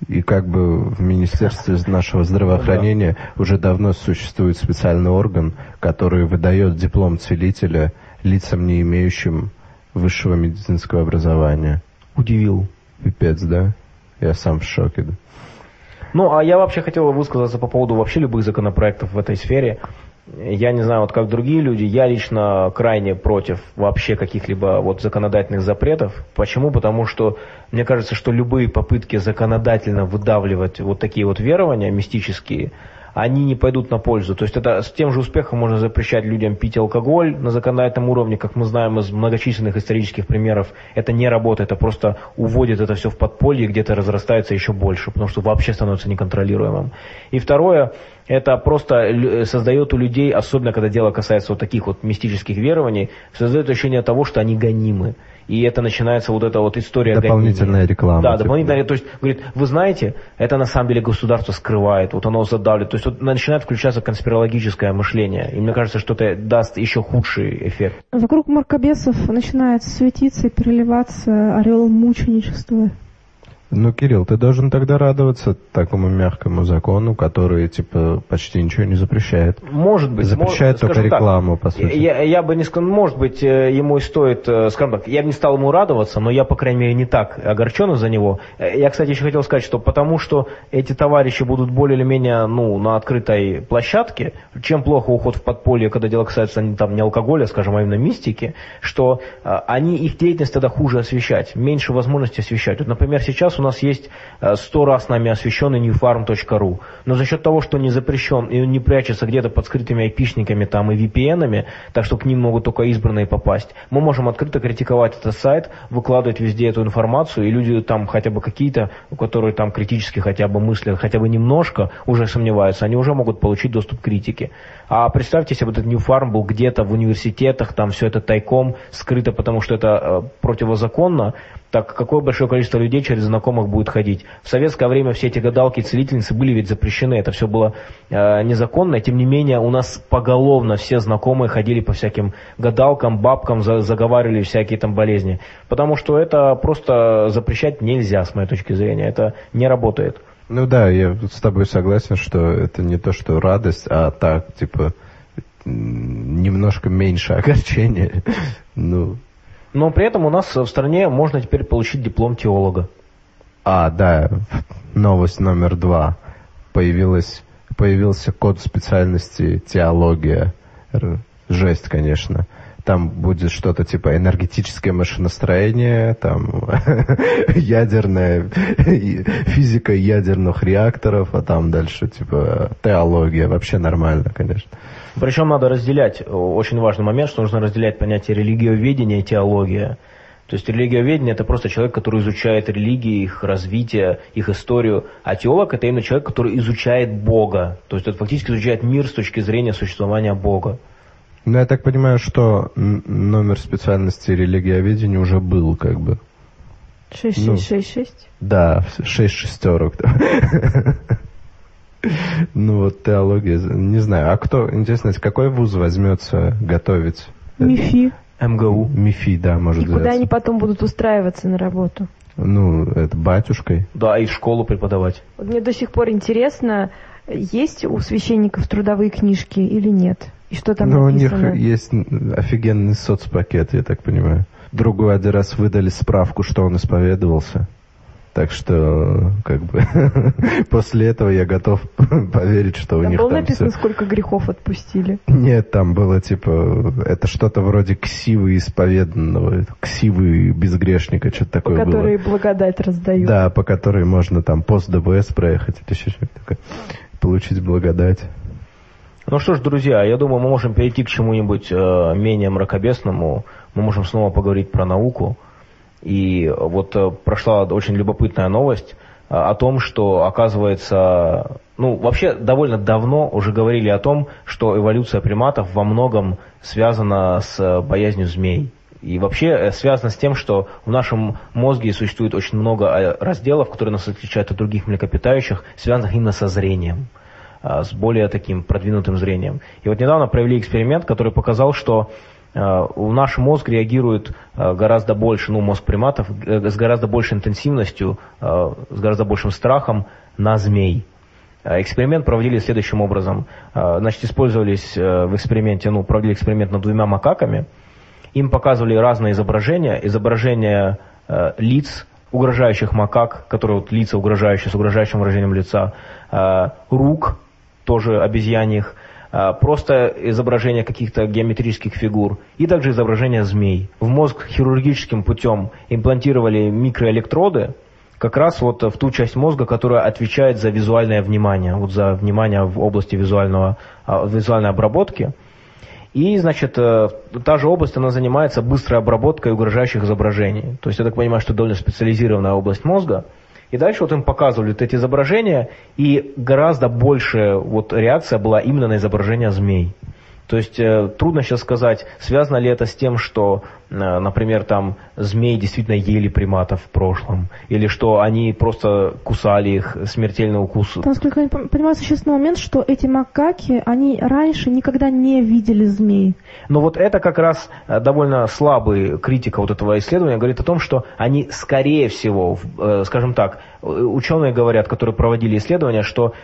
[SPEAKER 2] и как бы в Министерстве нашего здравоохранения уже давно существует специальный орган, который выдает диплом целителя лицам, не имеющим высшего медицинского образования.
[SPEAKER 1] Удивил.
[SPEAKER 2] Пипец, да? Я сам в шоке. да.
[SPEAKER 1] Ну, а я вообще хотел высказаться по поводу вообще любых законопроектов в этой сфере. Я не знаю, вот как другие люди, я лично крайне против вообще каких-либо вот законодательных запретов. Почему? Потому что мне кажется, что любые попытки законодательно выдавливать вот такие вот верования мистические, они не пойдут на пользу. То есть это с тем же успехом можно запрещать людям пить алкоголь на законодательном уровне, как мы знаем из многочисленных исторических примеров. Это не работает, это просто уводит это все в подполье, где-то разрастается еще больше, потому что вообще становится неконтролируемым. И второе, это просто лю- создает у людей, особенно когда дело касается вот таких вот мистических верований, создает ощущение того, что они гонимы. И это начинается вот эта вот история
[SPEAKER 2] Дополнительная
[SPEAKER 1] гонения.
[SPEAKER 2] реклама,
[SPEAKER 1] Да,
[SPEAKER 2] типа.
[SPEAKER 1] дополнительная то есть, говорит, вы знаете, это на самом деле государство скрывает, вот оно задавливает. То есть вот начинает включаться конспирологическое мышление. И мне кажется, что это даст еще худший эффект.
[SPEAKER 3] Вокруг мракобесов начинает светиться и переливаться орел мученичества.
[SPEAKER 2] Ну, Кирилл, ты должен тогда радоваться такому мягкому закону, который, типа, почти ничего не запрещает.
[SPEAKER 1] Может быть.
[SPEAKER 2] Запрещает
[SPEAKER 1] мо-
[SPEAKER 2] только
[SPEAKER 1] скажем так,
[SPEAKER 2] рекламу, по сути.
[SPEAKER 1] Я, я бы не сказал, может быть, э, ему и стоит, э, скажем так, я бы не стал ему радоваться, но я, по крайней мере, не так огорчен из-за него. Э, Я, кстати, еще хотел сказать, что потому что эти товарищи будут более или менее, ну, на открытой площадке, чем плохо уход в подполье, когда дело касается не, там, не алкоголя, скажем, а именно мистики, что они, их деятельность тогда хуже освещать, меньше возможности освещать. Вот, например, сейчас у у нас есть э, сто раз нами освещенный newfarm.ru, но за счет того, что не запрещен и он не прячется где-то под скрытыми айпишниками там и VPN-ами, так что к ним могут только избранные попасть, мы можем открыто критиковать этот сайт, выкладывать везде эту информацию, и люди там хотя бы какие-то, у которых там критически хотя бы мысли, хотя бы немножко уже сомневаются, они уже могут получить доступ к критике. А представьте, если бы этот New был где-то в университетах, там все это тайком, скрыто, потому что это э, противозаконно, так какое большое количество людей через знакомых будет ходить. В советское время все эти гадалки целительницы были ведь запрещены, это все было э, незаконно, тем не менее у нас поголовно все знакомые ходили по всяким гадалкам, бабкам, за, заговаривали всякие там болезни. Потому что это просто запрещать нельзя, с моей точки зрения, это не работает.
[SPEAKER 2] Ну да, я с тобой согласен, что это не то, что радость, а так, типа, немножко меньше огорчения. Ну.
[SPEAKER 1] Но при этом у нас в стране можно теперь получить диплом теолога.
[SPEAKER 2] А, да, новость номер два. Появилась, появился код специальности теология. Жесть, конечно там будет что-то типа энергетическое машиностроение, там ядерная физика ядерных реакторов, а там дальше типа теология. Вообще нормально, конечно.
[SPEAKER 1] Причем надо разделять, очень важный момент, что нужно разделять понятие религиоведения и теология. То есть религиоведение – это просто человек, который изучает религии, их развитие, их историю. А теолог – это именно человек, который изучает Бога. То есть это фактически изучает мир с точки зрения существования Бога.
[SPEAKER 2] Ну, я так понимаю, что номер специальности религиоведения уже был, как бы.
[SPEAKER 4] 6666?
[SPEAKER 2] Ну, да, 6 шестерок. Да. ну, вот теология, не знаю. А кто, интересно, какой вуз возьмется готовить?
[SPEAKER 3] МИФИ.
[SPEAKER 1] МГУ.
[SPEAKER 2] МИФИ, да, может
[SPEAKER 4] быть. И куда они потом будут устраиваться на работу?
[SPEAKER 2] Ну, это батюшкой.
[SPEAKER 1] Да, и школу преподавать.
[SPEAKER 4] Вот мне до сих пор интересно, есть у священников трудовые книжки или нет? И что там
[SPEAKER 2] Ну,
[SPEAKER 4] написано?
[SPEAKER 2] у них есть офигенный соцпакет, я так понимаю. Другой один раз выдали справку, что он исповедовался. Так что, как бы, после этого я готов поверить, что у них
[SPEAKER 4] было
[SPEAKER 2] там
[SPEAKER 4] написано,
[SPEAKER 2] все...
[SPEAKER 4] сколько грехов отпустили?
[SPEAKER 2] Нет, там было, типа, это что-то вроде ксивы исповеданного, ксивы безгрешника, что-то такое
[SPEAKER 4] по
[SPEAKER 2] было.
[SPEAKER 4] которые благодать раздают.
[SPEAKER 2] Да, по которой можно там пост ДБС проехать, это еще что-то такое, получить благодать.
[SPEAKER 1] Ну что ж, друзья, я думаю, мы можем перейти к чему-нибудь э, менее мракобесному. Мы можем снова поговорить про науку. И вот э, прошла очень любопытная новость э, о том, что, оказывается, ну, вообще довольно давно уже говорили о том, что эволюция приматов во многом связана с боязнью змей. И вообще э, связано с тем, что в нашем мозге существует очень много э, разделов, которые нас отличают от других млекопитающих, связанных именно со зрением. А, с более таким продвинутым зрением. И вот недавно провели эксперимент, который показал, что наш мозг реагирует гораздо больше, ну, мозг приматов, э, с гораздо большей интенсивностью, с гораздо большим страхом на змей. Эксперимент проводили следующим образом. Значит, использовались э, в эксперименте, ну, проводили эксперимент над двумя макаками. Им показывали разные изображения. Изображения э, лиц угрожающих макак, которые вот лица угрожающие, с угрожающим выражением лица, рук тоже обезьяньих, а, просто изображение каких-то геометрических фигур и также изображение змей. В мозг хирургическим путем имплантировали микроэлектроды, как раз вот в ту часть мозга, которая отвечает за визуальное внимание, вот за внимание в области визуального, а, визуальной обработки. И, значит, э, та же область, она занимается быстрой обработкой угрожающих изображений. То есть, я так понимаю, что довольно специализированная область мозга – и дальше вот им показывали вот эти изображения, и гораздо большая вот реакция была именно на изображение змей. То есть э, трудно сейчас сказать, связано ли это с тем, что, э, например, там змеи действительно ели приматов в прошлом, или что они просто кусали их, смертельный укус.
[SPEAKER 3] Насколько я понимаю, существенный момент, что эти макаки, они раньше никогда не видели змей.
[SPEAKER 1] Но вот это как раз э, довольно слабый критика вот этого исследования говорит о том, что они скорее всего, скажем так, ученые говорят, которые проводили исследования, что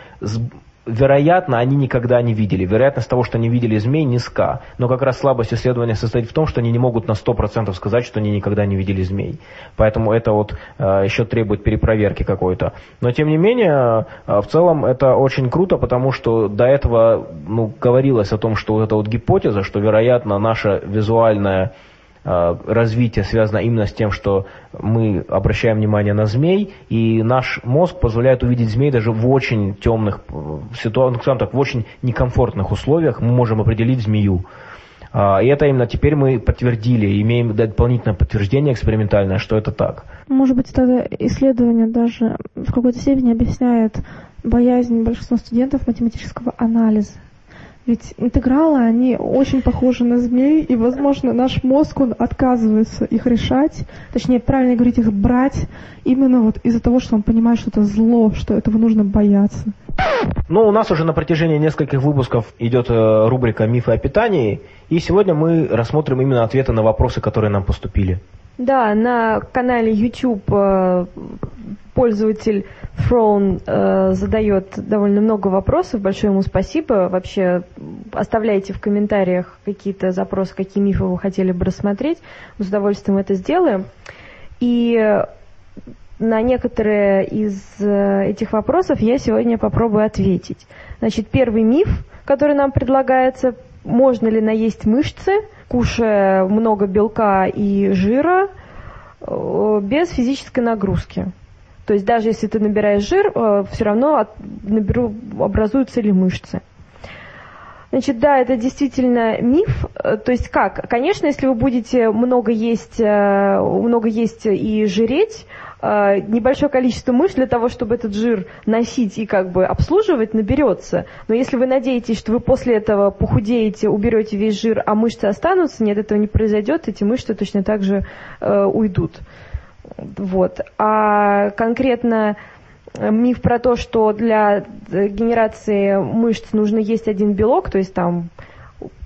[SPEAKER 1] вероятно, они никогда не видели. Вероятность того, что они видели змей, низка. Но как раз слабость исследования состоит в том, что они не могут на 100% сказать, что они никогда не видели змей. Поэтому это вот э, еще требует перепроверки какой-то. Но тем не менее, э, в целом это очень круто, потому что до этого ну, говорилось о том, что вот эта вот гипотеза, что вероятно наша визуальная развитие связано именно с тем, что мы обращаем внимание на змей, и наш мозг позволяет увидеть змей даже в очень темных ситуациях, ну, так, в очень некомфортных условиях мы можем определить змею. А, и это именно теперь мы подтвердили, имеем дополнительное подтверждение экспериментальное, что это так.
[SPEAKER 3] Может быть, это исследование даже в какой-то степени объясняет боязнь большинства студентов математического анализа. Ведь интегралы, они очень похожи на змей, и, возможно, наш мозг, он отказывается их решать, точнее, правильно говорить, их брать, именно вот из-за того, что он понимает, что это зло, что этого нужно бояться.
[SPEAKER 1] Ну, у нас уже на протяжении нескольких выпусков идет э, рубрика «Мифы о питании», и сегодня мы рассмотрим именно ответы на вопросы, которые нам поступили.
[SPEAKER 4] Да, на канале YouTube э, пользователь Фроун э, задает довольно много вопросов. Большое ему спасибо. Вообще оставляйте в комментариях какие-то запросы, какие мифы вы хотели бы рассмотреть. Мы с удовольствием это сделаем. И на некоторые из э, этих вопросов я сегодня попробую ответить. Значит, первый миф, который нам предлагается, можно ли наесть мышцы, кушая много белка и жира э, без физической нагрузки. То есть даже если ты набираешь жир, э, все равно наберу, образуются ли мышцы. Значит, да, это действительно миф. Э, то есть как? Конечно, если вы будете много есть, много есть и жиреть, небольшое количество мышц для того, чтобы этот жир носить и как бы обслуживать, наберется. Но если вы надеетесь, что вы после этого похудеете, уберете весь жир, а мышцы останутся, нет, этого не произойдет, эти мышцы точно так же э, уйдут. Вот. А конкретно э, миф про то, что для э, генерации мышц нужно есть один белок, то есть там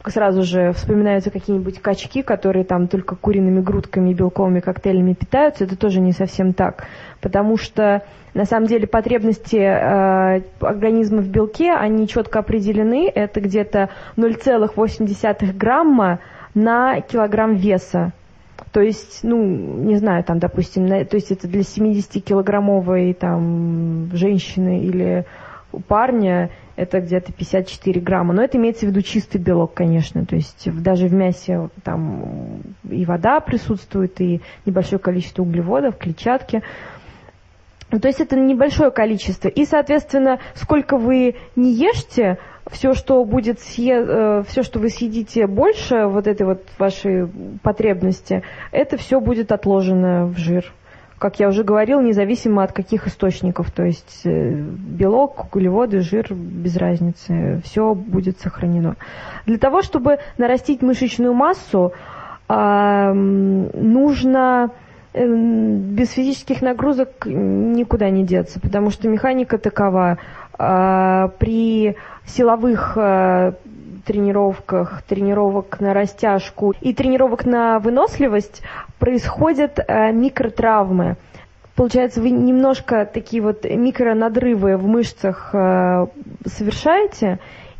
[SPEAKER 4] сразу же вспоминаются какие-нибудь качки, которые там только куриными грудками и белковыми коктейлями питаются, это тоже не совсем так, потому что на самом деле потребности э, организма в белке, они четко определены, это где-то 0,8 грамма на килограмм веса. То есть, ну, не знаю, там, допустим, на, то есть это для 70-килограммовой там женщины или парня это где-то 54 грамма. Но это имеется в виду чистый белок, конечно. То есть даже в мясе там и вода присутствует, и небольшое количество углеводов, клетчатки. Ну, то есть это небольшое количество. И, соответственно, сколько вы не ешьте, все, что будет съе... Э, все, что вы съедите больше вот этой вот вашей потребности, это все будет отложено в жир. Как я уже говорил, независимо от каких источников, то есть э, белок, углеводы, жир, без разницы, все будет сохранено. Для того, чтобы нарастить мышечную массу, нужно без физических нагрузок никуда не деться, потому что механика такова. А, при силовых э, тренировках, тренировок на растяжку и тренировок на выносливость происходят э, микротравмы. Получается, вы немножко такие вот микронадрывы в мышцах э, совершаете,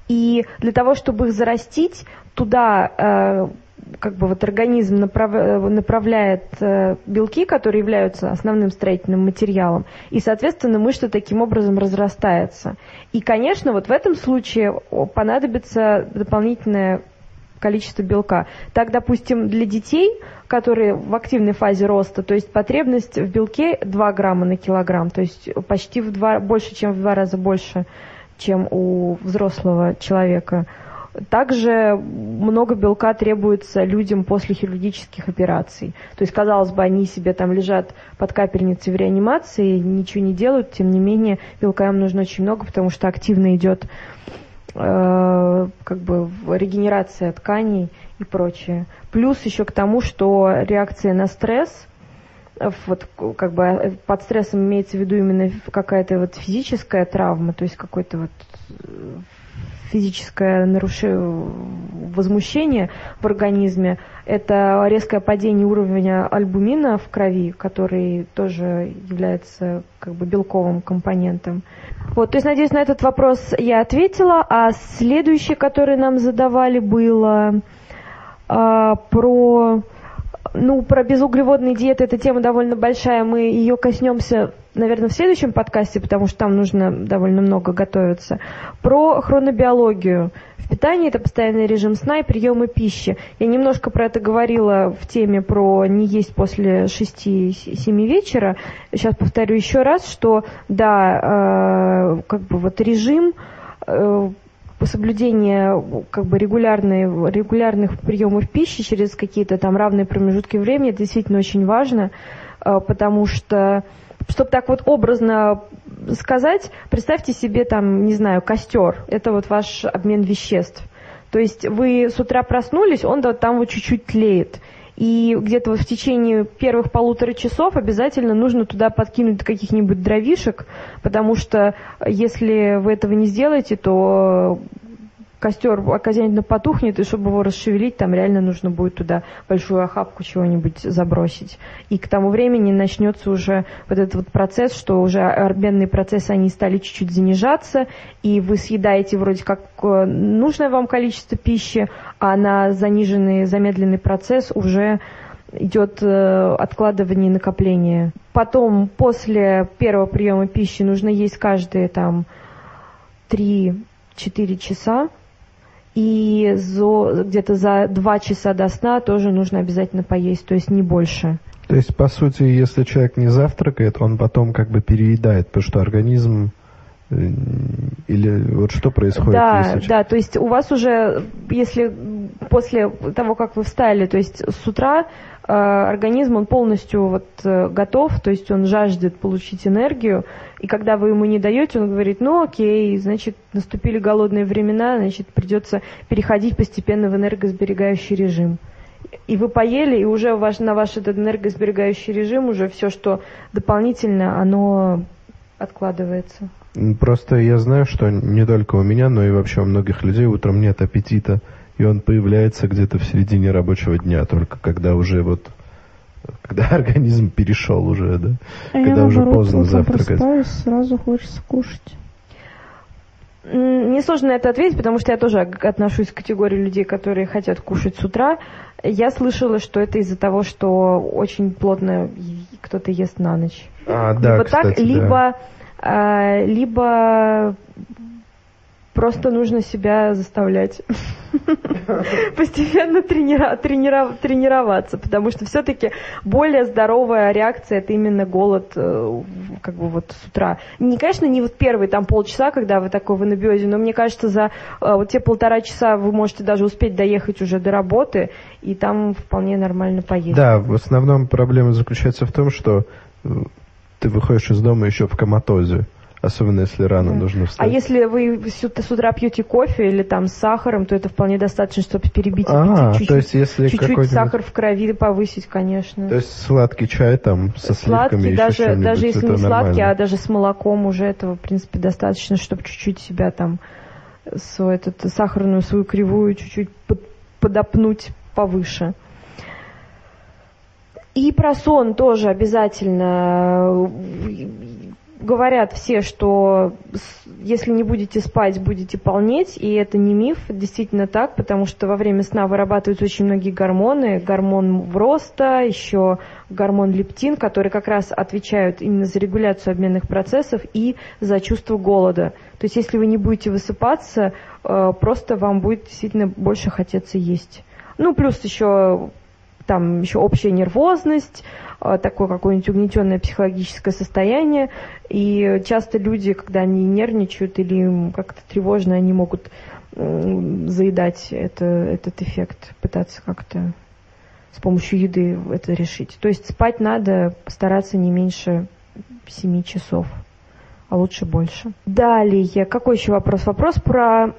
[SPEAKER 4] и для того, чтобы их зарастить, туда как бы вот организм направ... направляет э, белки, которые являются основным строительным материалом, и, соответственно, мышца таким образом разрастается. И, конечно, вот в этом случае понадобится дополнительное количество белка. Так, допустим, для детей, которые в активной фазе роста, то есть потребность в белке 2 грамма на килограмм, то есть почти в два, больше, чем в два раза больше, чем у взрослого человека – также много белка требуется людям после хирургических операций. То есть, казалось бы, они себе там лежат под капельницей в реанимации, ничего не делают, тем не менее белка им нужно очень много, потому что активно идет э, как бы регенерация тканей и прочее. Плюс еще к тому, что реакция на стресс вот как бы под стрессом имеется в виду именно какая-то вот физическая травма, то есть какой-то вот физическое нарушение, возмущение в организме, это резкое падение уровня альбумина в крови, который тоже является как бы белковым компонентом. Вот, то есть, надеюсь, на этот вопрос я ответила, а следующее, которое нам задавали, было а, про Ну, про безуглеводные диеты эта тема довольно большая. Мы ее коснемся, наверное, в следующем подкасте, потому что там нужно довольно много готовиться. Про хронобиологию. В питании это постоянный режим сна и приемы пищи. Я немножко про это говорила в теме про не есть после 6-7 вечера. Сейчас повторю еще раз, что да, э, как бы вот режим э, соблюдение как бы регулярной, регулярных приемов пищи через какие-то там равные промежутки времени, это действительно очень важно, э, потому что, чтобы так вот образно сказать, представьте себе там, не знаю, костер, это вот ваш обмен веществ. То есть вы с утра проснулись, он там вот чуть-чуть тлеет. И где-то вот в течение первых полутора часов обязательно нужно туда подкинуть каких-нибудь дровишек, потому что если вы этого не сделаете, то костер окончательно потухнет, и чтобы его расшевелить, там реально нужно будет туда большую охапку чего-нибудь забросить. И к тому времени начнется уже вот этот вот процесс, что уже обменные процессы, они стали чуть-чуть занижаться, и вы съедаете вроде как э, нужное вам количество пищи, а на заниженный, замедленный процесс уже идет э, откладывание и накопление. Потом, после первого приема пищи нужно есть каждые там 3-4 часа, и где-то за два часа до сна тоже нужно обязательно поесть, то есть не больше.
[SPEAKER 2] То есть, по сути, если человек не завтракает, он потом как бы переедает, потому что организм э, или вот что происходит?
[SPEAKER 4] Да, если... да, то есть у вас уже, если после того, как вы встали, то есть с утра э, организм, он полностью вот э, готов, то есть он жаждет получить энергию, и когда вы ему не даете, он говорит, ну окей, значит, наступили голодные времена, значит, придется переходить постепенно в энергосберегающий режим. И вы поели, и уже ваш, на ваш этот энергосберегающий режим уже все, что дополнительно, оно откладывается.
[SPEAKER 2] Просто я знаю, что не только у меня, но и вообще у многих людей утром нет аппетита, и он появляется где-то в середине рабочего дня, только когда уже вот когда организм перешел уже, да?
[SPEAKER 3] А когда я, уже наоборот, поздно завтракать. сразу хочется кушать.
[SPEAKER 4] Несложно на это ответить, потому что я тоже отношусь к категории людей, которые хотят кушать с утра. Я слышала, что это из-за того, что очень плотно кто-то ест на ночь.
[SPEAKER 2] А, да,
[SPEAKER 4] либо
[SPEAKER 2] кстати,
[SPEAKER 4] так, либо, да. э, либо Просто нужно себя заставлять постепенно тренира, тренира, тренироваться, потому что все-таки более здоровая реакция это именно голод э, как бы вот с утра. Не, конечно, не вот первые там полчаса, когда вы такой в анабиозе, но мне кажется, за э, вот те полтора часа вы можете даже успеть доехать уже до работы, и там вполне нормально поесть.
[SPEAKER 2] Да, в основном проблема заключается в том, что э, ты выходишь из дома еще в коматозе. Особенно если рано да. нужно встать.
[SPEAKER 4] А если вы с утра пьете кофе или там с сахаром, то это вполне достаточно, чтобы перебить
[SPEAKER 2] а, чуть-чуть, то есть если
[SPEAKER 4] чуть-чуть сахар в крови повысить, конечно.
[SPEAKER 2] То есть сладкий чай там со
[SPEAKER 4] сладкий,
[SPEAKER 2] сливками
[SPEAKER 4] даже, даже если не сладкий, а даже с молоком уже этого, в принципе, достаточно, чтобы чуть-чуть себя там свою этот, сахарную свою кривую чуть-чуть подопнуть повыше. И про сон тоже обязательно говорят все, что если не будете спать, будете полнеть, и это не миф, действительно так, потому что во время сна вырабатываются очень многие гормоны, гормон роста, еще гормон лептин, которые как раз отвечают именно за регуляцию обменных процессов и за чувство голода. То есть если вы не будете высыпаться, э, просто вам будет действительно больше хотеться есть. Ну, плюс еще там еще общая нервозность, такое какое-нибудь угнетенное психологическое состояние. И часто люди, когда они нервничают или как-то тревожно, они могут заедать это, этот эффект, пытаться как-то с помощью еды это решить. То есть спать надо постараться не меньше 7 часов, а лучше больше. Далее, какой еще вопрос? Вопрос про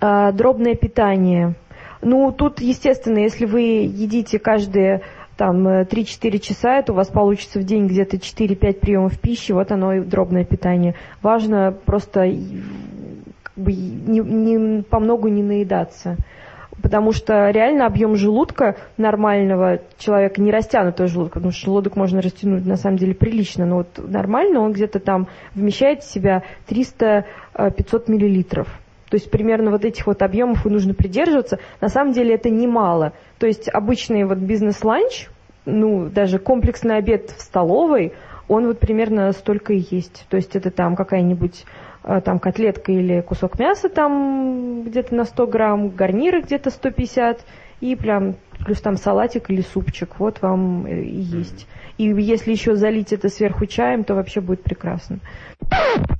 [SPEAKER 4] э, дробное питание – ну, тут, естественно, если вы едите каждые там 3-4 э, часа, это у вас получится в день где-то 4-5 приемов пищи, вот оно и дробное питание. Важно просто как бы, не, не, по многу не наедаться. Потому что реально объем желудка нормального человека, не растянутого желудка, потому что желудок можно растянуть на самом деле прилично, но вот нормально он где-то там вмещает в себя 300-500 миллилитров. То есть примерно вот этих вот объемов и нужно придерживаться. На самом деле это немало. То есть обычный вот бизнес-ланч, ну, даже комплексный обед в столовой, он вот примерно столько и есть. То есть это там какая-нибудь э, там котлетка или кусок мяса там где-то на 100 грамм, гарниры где-то 150 и прям плюс там салатик или супчик. Вот вам э, и есть. И если еще залить это сверху чаем, то вообще будет прекрасно.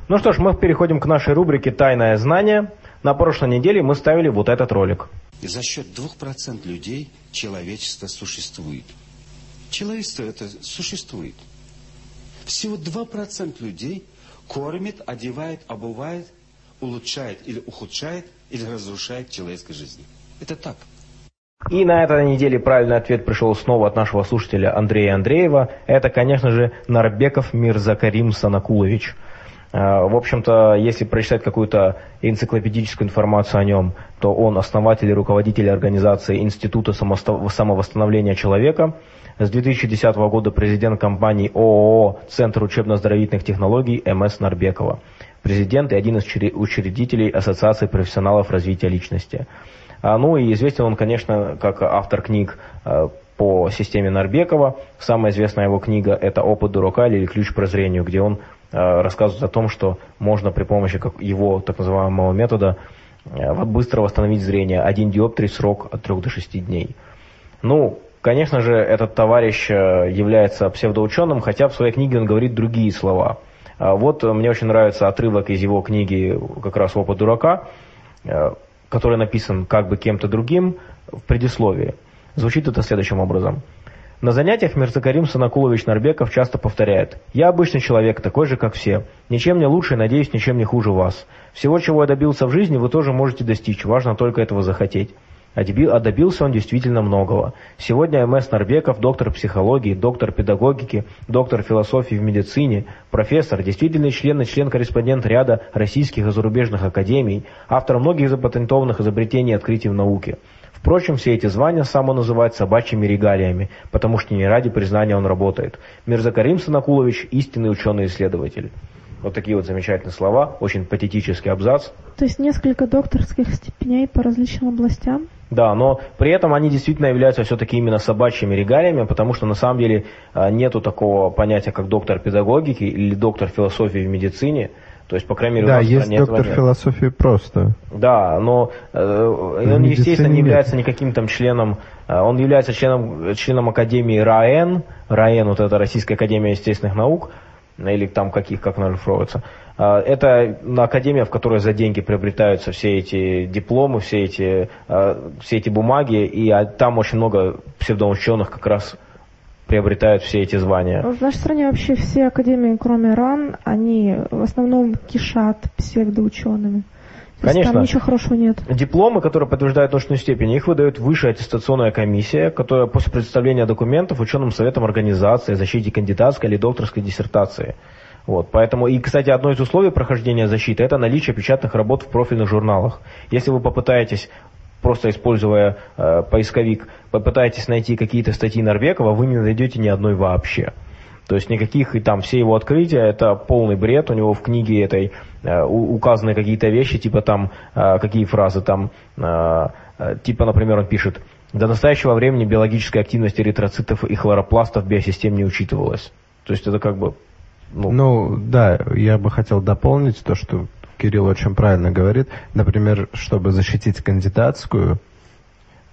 [SPEAKER 1] Ну что ж, мы переходим к нашей рубрике «Тайное знание». На прошлой неделе мы ставили вот этот ролик.
[SPEAKER 5] И за счет 2% людей человечество существует. Человечество это существует. Всего 2% людей кормит, одевает, обувает, улучшает или ухудшает, или разрушает человеческой жизни. Это так.
[SPEAKER 1] И на этой неделе правильный ответ пришел снова от нашего слушателя Андрея Андреева. Это, конечно же, Нарбеков Мирзакарим Санакулович. А, в общем-то, если прочитать какую-то энциклопедическую информацию о нем, то он основатель и руководитель организации Института самовосстановления человека. С 2010 года президент компании ООО «Центр учебно-оздоровительных технологий» МС Нарбекова. Президент и один из учредителей Ассоциации профессионалов развития личности. А, ну и известен он, конечно, как автор книг а, по системе Нарбекова. Самая известная его книга – это «Опыт дурака» или «Ключ к прозрению», где он а, рассказывает о том, что можно при помощи его так называемого метода быстро восстановить зрение. Один диоптрий срок от 3 до 6 дней. Ну, конечно же, этот товарищ является псевдоученым, хотя в своей книге он говорит другие слова. Вот мне очень нравится отрывок из его книги как раз «Опыт дурака», который написан как бы кем-то другим в предисловии. Звучит это следующим образом. На занятиях Мирзакарим Санакулович Нарбеков часто повторяет «Я обычный человек, такой же, как все. Ничем не лучше и, надеюсь, ничем не хуже вас. Всего, чего я добился в жизни, вы тоже можете достичь, важно только этого захотеть». А, а добился он действительно многого. Сегодня МС Нарбеков, доктор психологии, доктор педагогики, доктор философии в медицине, профессор, действительный член и член-корреспондент ряда российских и зарубежных академий, автор многих запатентованных изобретений и открытий в науке. Впрочем, все эти звания сам он называет собачьими регалиями, потому что не ради признания он работает. Мирзакарим Санакулович – истинный ученый-исследователь. Вот такие вот замечательные слова, очень патетический абзац.
[SPEAKER 3] То есть несколько докторских степеней по различным областям?
[SPEAKER 1] Да, но при этом они действительно являются все-таки именно собачьими регалиями, потому что на самом деле а, нету такого понятия, как доктор педагогики или доктор философии в медицине. То есть, по крайней мере,
[SPEAKER 2] да, у нас есть доктор философии просто.
[SPEAKER 1] Да, но э, он, естественно, не является никаким там членом, э, он является членом, членом Академии РАЭН, РАЭН, вот это Российская Академия естественных наук, или там каких, как она это академия, в которой за деньги приобретаются все эти дипломы, все эти, а, все эти бумаги, и а, там очень много псевдоученых как раз приобретают все эти звания.
[SPEAKER 3] В нашей стране вообще все академии, кроме РАН, они в основном кишат псевдоучеными.
[SPEAKER 1] Конечно.
[SPEAKER 3] Там ничего хорошего нет.
[SPEAKER 1] Дипломы, которые подтверждают научную степень, их выдает высшая аттестационная комиссия, которая после представления документов ученым советом организации о защите кандидатской или докторской диссертации. Вот, поэтому, и, кстати, одно из условий прохождения защиты – это наличие печатных работ в профильных журналах. Если вы попытаетесь просто используя э, поисковик, попытаетесь найти какие-то статьи Норвекова, вы не найдете ни одной вообще. То есть никаких, и там все его открытия, это полный бред. У него в книге этой э, указаны какие-то вещи, типа там, э, какие фразы там, э, э, типа, например, он пишет, до настоящего времени биологическая активность эритроцитов и хлоропластов биосистем не учитывалась. То есть это как бы...
[SPEAKER 2] Ну, ну да, я бы хотел дополнить то, что Кирилл очень правильно говорит. Например, чтобы защитить кандидатскую,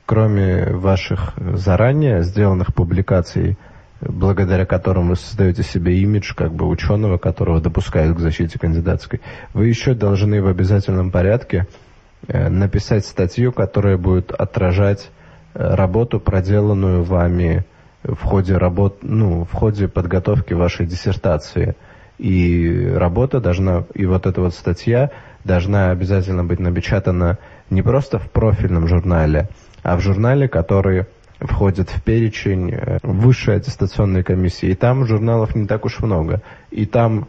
[SPEAKER 2] кроме ваших заранее сделанных публикаций, благодаря которым вы создаете себе имидж как бы ученого, которого допускают к защите кандидатской, вы еще должны в обязательном порядке э, написать статью, которая будет отражать э, работу, проделанную вами в ходе работ, ну, в ходе подготовки вашей диссертации. И работа должна, и вот эта вот статья должна обязательно быть напечатана не просто в профильном журнале, а в журнале, который входит в перечень э, высшей аттестационной комиссии. И там журналов не так уж много. И там,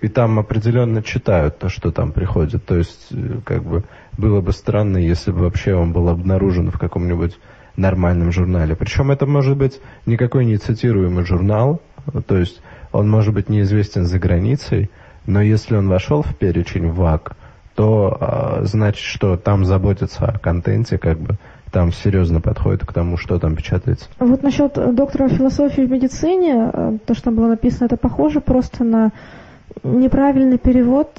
[SPEAKER 2] и там определенно читают то, что там приходит. То есть, э, как бы, было бы странно, если бы вообще он был обнаружен в каком-нибудь нормальном журнале. Причем это может быть никакой не цитируемый журнал, то есть он может быть неизвестен за границей, но если он вошел в перечень ВАК, то а, значит, что там заботятся о контенте, как бы там серьезно подходит к тому, что там печатается.
[SPEAKER 3] Вот насчет доктора философии в медицине, э, то, что там было написано, это похоже просто на неправильный перевод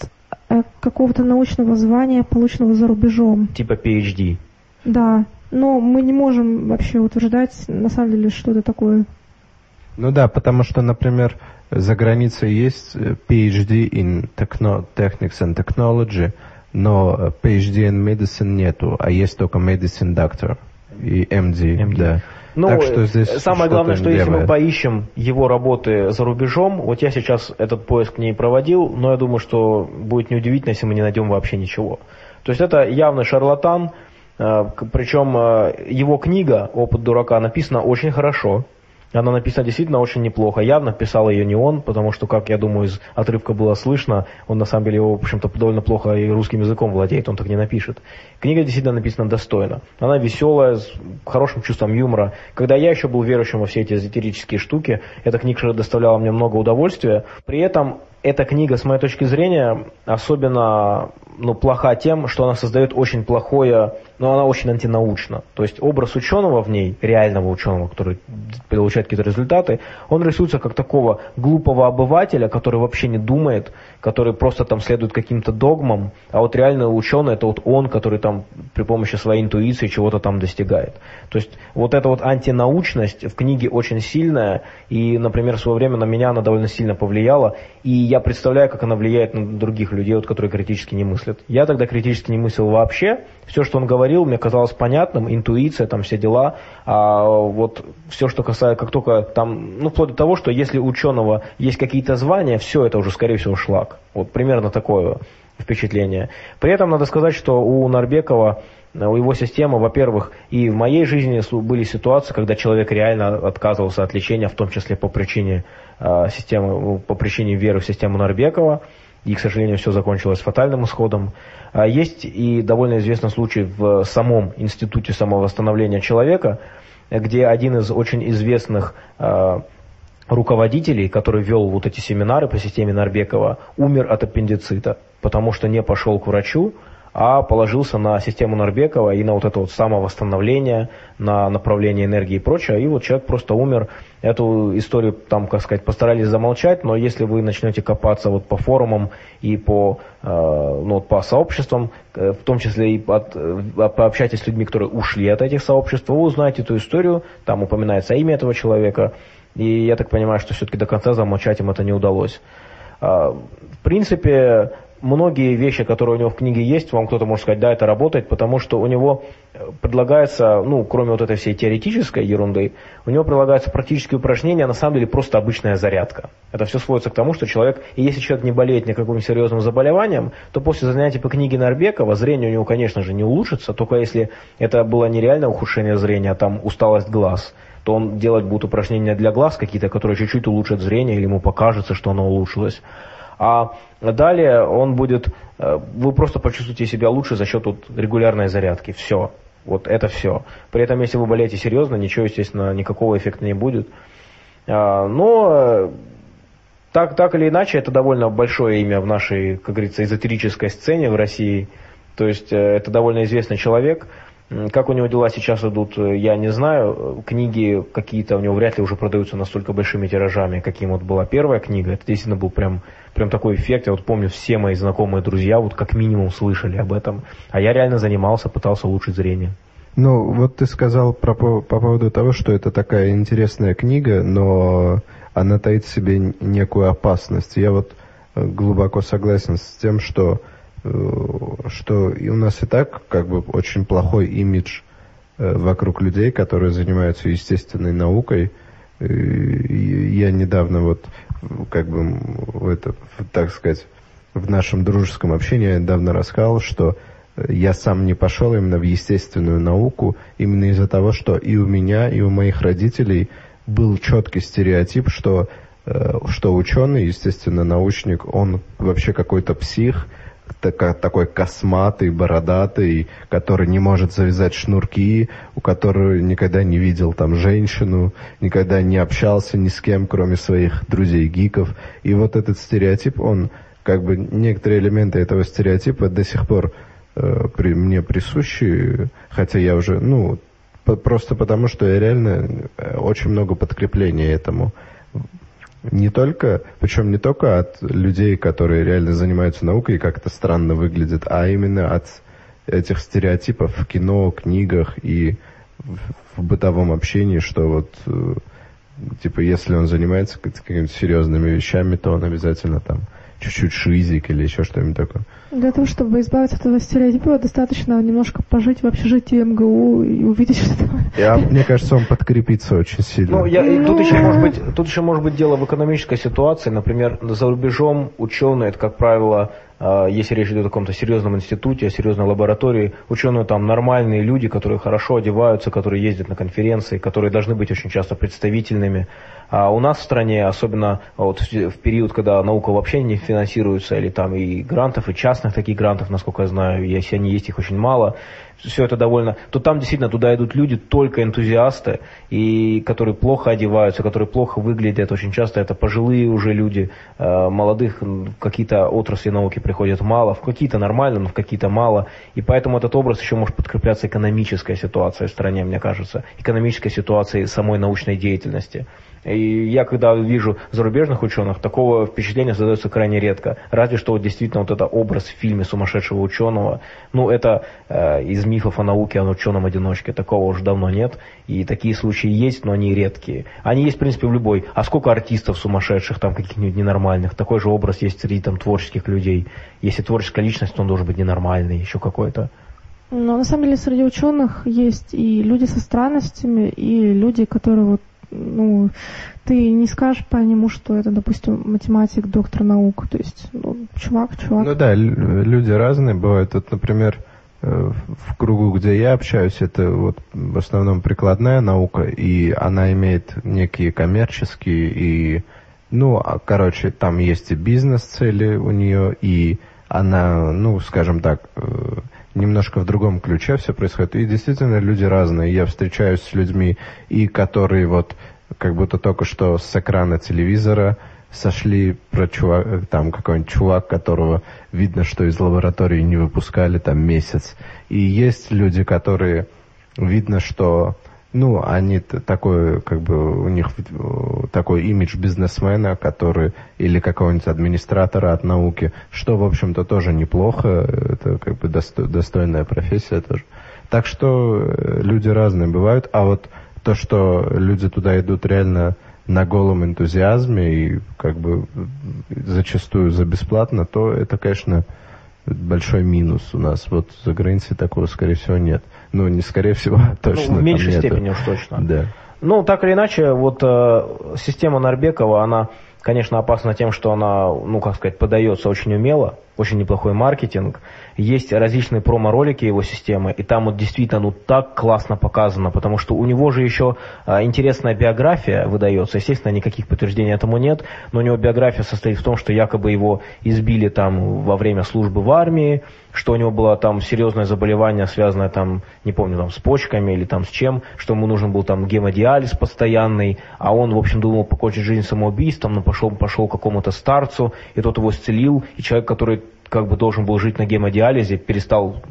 [SPEAKER 3] э, какого-то научного звания, полученного за рубежом.
[SPEAKER 1] Типа PhD.
[SPEAKER 3] Да, но мы не можем вообще утверждать, на самом деле, что это такое.
[SPEAKER 2] Ну да, потому что, например, за границей есть э, PhD in techno Technics and Technology, но PhD in Medicine нету, а есть только Medicine Doctor и MD, MD. да.
[SPEAKER 1] Ну, так что здесь самое главное, что если мы поищем его работы за рубежом, вот я сейчас этот поиск не проводил, но я думаю, что будет неудивительно, если мы не найдем вообще ничего. То есть это явный шарлатан, э, причем э, его книга «Опыт дурака» написана очень хорошо, она написана действительно очень неплохо. Явно писал ее не он, потому что, как я думаю, из отрывка было слышно, он на самом деле его, в общем-то, довольно плохо и русским языком владеет, он так не напишет. Книга действительно написана достойно. Она веселая, с хорошим чувством юмора. Когда я еще был верующим во все эти эзотерические штуки, эта книга доставляла мне много удовольствия. При этом эта книга, с моей точки зрения, особенно ну, плоха тем, что она создает очень плохое, но она очень антинаучна. То есть образ ученого в ней, реального ученого, который получает какие-то результаты, он рисуется как такого глупого обывателя, который вообще не думает, который просто там следует каким-то догмам, а вот реальный ученый это вот он, который там при помощи своей интуиции чего-то там достигает. То есть вот эта вот антинаучность в книге очень сильная, и, например, в свое время на меня она довольно сильно повлияла, и я представляю, как она влияет на других людей, вот, которые критически не мыслят. Я тогда критически не мыслил вообще, все, что он говорил, мне казалось понятным, интуиция, там все дела, а вот все, что касается, как только там, ну, вплоть до того, что если у ученого есть какие-то звания, все это уже, скорее всего, шлак. Вот примерно такое впечатление. При этом надо сказать, что у Нарбекова у его системы, во-первых, и в моей жизни были ситуации, когда человек реально отказывался от лечения, в том числе по причине э, системы, по причине веры в систему Нарбекова, и, к сожалению, все закончилось фатальным исходом. А есть и довольно известный случай в самом институте самовосстановления человека, где один из очень известных э, руководителей, который вел вот эти семинары по системе Нарбекова, умер от аппендицита, потому что не пошел к врачу, а положился на систему Нарбекова и на вот это вот самовосстановление, на направление энергии и прочее, и вот человек просто умер. Эту историю, там, как сказать, постарались замолчать, но если вы начнете копаться вот по форумам и по, э, ну, вот по сообществам, э, в том числе и от, э, пообщайтесь с людьми, которые ушли от этих сообществ, вы узнаете эту историю, там упоминается имя этого человека, и я так понимаю, что все-таки до конца замолчать им это не удалось. Э, в принципе, многие вещи, которые у него в книге есть, вам кто-то может сказать, да, это работает, потому что у него э, предлагается, ну, кроме вот этой всей теоретической ерунды, у него предлагаются практические упражнения, а на самом деле просто обычная зарядка. Это все сводится к тому, что человек, и если человек не болеет никаким серьезным заболеванием, то после занятий по книге Нарбекова зрение у него, конечно же, не улучшится, только если это было нереальное ухудшение зрения, а там усталость глаз, то он делать будет упражнения для глаз какие-то, которые чуть-чуть улучшат зрение, или ему покажется, что оно улучшилось. А далее он будет, э, вы просто почувствуете себя лучше за счет вот регулярной зарядки. Все. Вот это все. При этом, если вы болеете серьезно, ничего, естественно, никакого эффекта не будет. А, но э, так, так или иначе, это довольно большое имя в нашей, как говорится, эзотерической сцене в России. То есть э, это довольно известный человек. Как у него дела сейчас идут, я не знаю. Книги какие-то у него вряд ли уже продаются настолько большими тиражами, каким вот была первая книга. Это действительно был прям прям такой эффект. Я вот помню, все мои знакомые друзья вот как минимум слышали об этом. А я реально занимался, пытался улучшить зрение.
[SPEAKER 2] Ну, вот ты сказал про, по поводу того, что это такая интересная книга, но она таит в себе некую опасность. Я вот э, глубоко согласен с тем, что, э, что у нас и так как бы очень плохой имидж э, вокруг людей, которые занимаются естественной наукой. Я недавно вот как бы, это, так сказать, в нашем дружеском общении недавно рассказал, что я сам не пошел именно в естественную науку, именно из-за того, что и у меня, и у моих родителей был четкий стереотип, что, э, что ученый, естественно, научник, он вообще какой-то псих, такой косматый, бородатый, который не может завязать шнурки, у которого никогда не видел там женщину, никогда не общался ни с кем, кроме своих друзей-гиков. И вот этот стереотип, он как бы некоторые элементы этого стереотипа до сих пор э, при, мне присущи, хотя я уже, ну, по, просто потому, что я реально э, очень много подкрепления этому. Не только, причем не только от людей, которые реально занимаются наукой и как-то странно выглядят, а именно от этих стереотипов в кино, книгах и в, в бытовом общении, что вот э, типа если он занимается какими-то серьезными вещами, то он обязательно там чуть-чуть шизик или еще что-нибудь такое.
[SPEAKER 3] Для того, чтобы избавиться от этого стереотипа, достаточно немножко пожить в общежитии МГУ и увидеть, что там...
[SPEAKER 2] Я, мне кажется, он подкрепится очень сильно.
[SPEAKER 1] Ну, я, ну... Тут, еще может быть, тут еще может быть дело в экономической ситуации. Например, за рубежом ученые, это, как правило, если речь идет о каком-то серьезном институте, о серьезной лаборатории, ученые там нормальные люди, которые хорошо одеваются, которые ездят на конференции, которые должны быть очень часто представительными. А у нас в стране, особенно вот в период, когда наука вообще не финансируется, или там и грантов, и частных таких грантов, насколько я знаю, если они есть, их очень мало, все это довольно, то там действительно туда идут люди только энтузиасты, и которые плохо одеваются, которые плохо выглядят. Очень часто это пожилые уже люди, э, молодых какие-то отрасли науки приходят мало, в какие-то нормально, но в какие-то мало. И поэтому этот образ еще может подкрепляться экономической ситуацией в стране, мне кажется, экономической ситуацией самой научной деятельности. И я когда вижу зарубежных ученых, такого впечатления создается крайне редко. Разве что вот действительно вот это образ в фильме сумасшедшего ученого, ну это э, из мифов о науке о ученом-одиночке, такого уже давно нет. И такие случаи есть, но они редкие. Они есть, в принципе, в любой. А сколько артистов сумасшедших, там каких-нибудь ненормальных? Такой же образ есть среди там творческих людей. Если творческая личность, то он должен быть ненормальный, еще какой-то.
[SPEAKER 3] Но на самом деле среди ученых есть и люди со странностями, и люди, которые вот ну, ты не скажешь по нему, что это, допустим, математик, доктор наук, то есть, ну, чувак, чувак.
[SPEAKER 2] Ну да, люди разные бывают. Вот, например, э, в кругу, где я общаюсь, это вот в основном прикладная наука, и она имеет некие коммерческие и, ну, а, короче, там есть и бизнес-цели у нее, и она, ну, скажем так, э, немножко в другом ключе все происходит. И действительно люди разные. Я встречаюсь с людьми, и которые вот как будто только что с экрана телевизора сошли про чувак, там какой-нибудь чувак, которого видно, что из лаборатории не выпускали там месяц. И есть люди, которые видно, что ну, они такой, как бы, у них такой имидж бизнесмена, который, или какого-нибудь администратора от науки, что, в общем-то, тоже неплохо, это как бы досто, достойная профессия тоже. Так что э, люди разные бывают, а вот то, что люди туда идут реально на голом энтузиазме и как бы зачастую за бесплатно, то это, конечно, большой минус у нас. Вот за границей такого, скорее всего, нет. Ну, не скорее всего, а точно.
[SPEAKER 1] Ну, в меньшей степени уж точно.
[SPEAKER 2] Да.
[SPEAKER 1] Ну, так или иначе, вот э, система Нарбекова, она, конечно, опасна тем, что она, ну, как сказать, подается очень умело, очень неплохой маркетинг. Есть различные промо-ролики его системы, и там вот действительно ну так классно показано, потому что у него же еще а, интересная биография выдается. Естественно, никаких подтверждений этому нет, но у него биография состоит в том, что якобы его избили там во время службы в армии, что у него было там серьезное заболевание, связанное там, не помню, там с почками или там с чем, что ему нужен был там гемодиализ постоянный, а он, в общем, думал покончить жизнь самоубийством, но пошел, пошел к какому-то старцу, и тот его исцелил, и человек, который как бы должен был жить на гемодиализе, перестал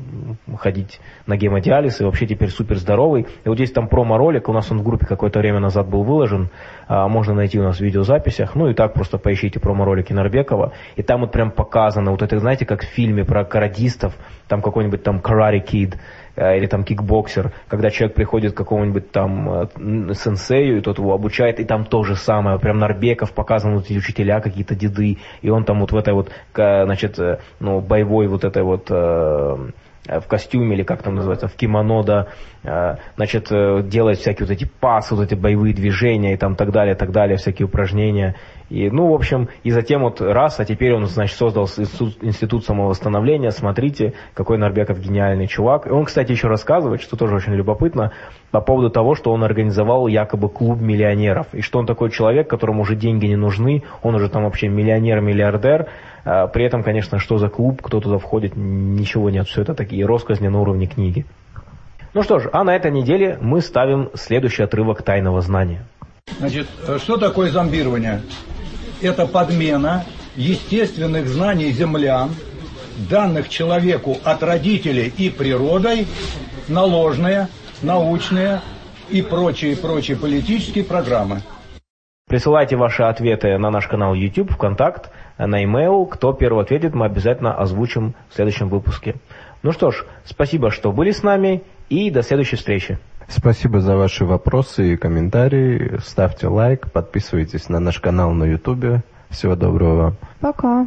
[SPEAKER 1] ходить на гемодиализ и вообще теперь супер здоровый. И вот здесь там промо-ролик, у нас он в группе какое-то время назад был выложен, а, можно найти у нас в видеозаписях, ну и так просто поищите промо-ролики Нарбекова, и там вот прям показано, вот это, знаете, как в фильме про карадистов, там какой-нибудь там Karate Kid, или там кикбоксер, когда человек приходит к какому-нибудь там э, сенсею, и тот его обучает, и там то же самое, прям Нарбеков показан, вот эти учителя какие-то деды, и он там вот в этой вот, значит, э, ну, боевой вот этой вот в костюме или как там называется, в кимоно, да, значит, делает всякие вот эти пасы, вот эти боевые движения и там так далее, так далее, всякие упражнения. И, ну, в общем, и затем вот раз, а теперь он, значит, создал институт, самовосстановления, смотрите, какой Нарбеков гениальный чувак. И он, кстати, еще рассказывает, что тоже очень любопытно, по поводу того, что он организовал якобы клуб миллионеров, и что он такой человек, которому уже деньги не нужны, он уже там вообще миллионер-миллиардер, при этом, конечно, что за клуб, кто туда входит, ничего нет, все это такие росказни на уровне книги. Ну что ж, а на этой неделе мы ставим следующий отрывок тайного знания.
[SPEAKER 6] Значит, что такое зомбирование? это подмена естественных знаний землян, данных человеку от родителей и природой, на ложные, научные и прочие-прочие политические программы.
[SPEAKER 1] Присылайте ваши ответы на наш канал YouTube, ВКонтакт, на e-mail. Кто первый ответит, мы обязательно озвучим в следующем выпуске. Ну что ж, спасибо, что были с нами, и до следующей встречи.
[SPEAKER 2] Спасибо за ваши вопросы и комментарии. Ставьте лайк, подписывайтесь на наш канал на YouTube. Всего доброго вам.
[SPEAKER 3] Пока.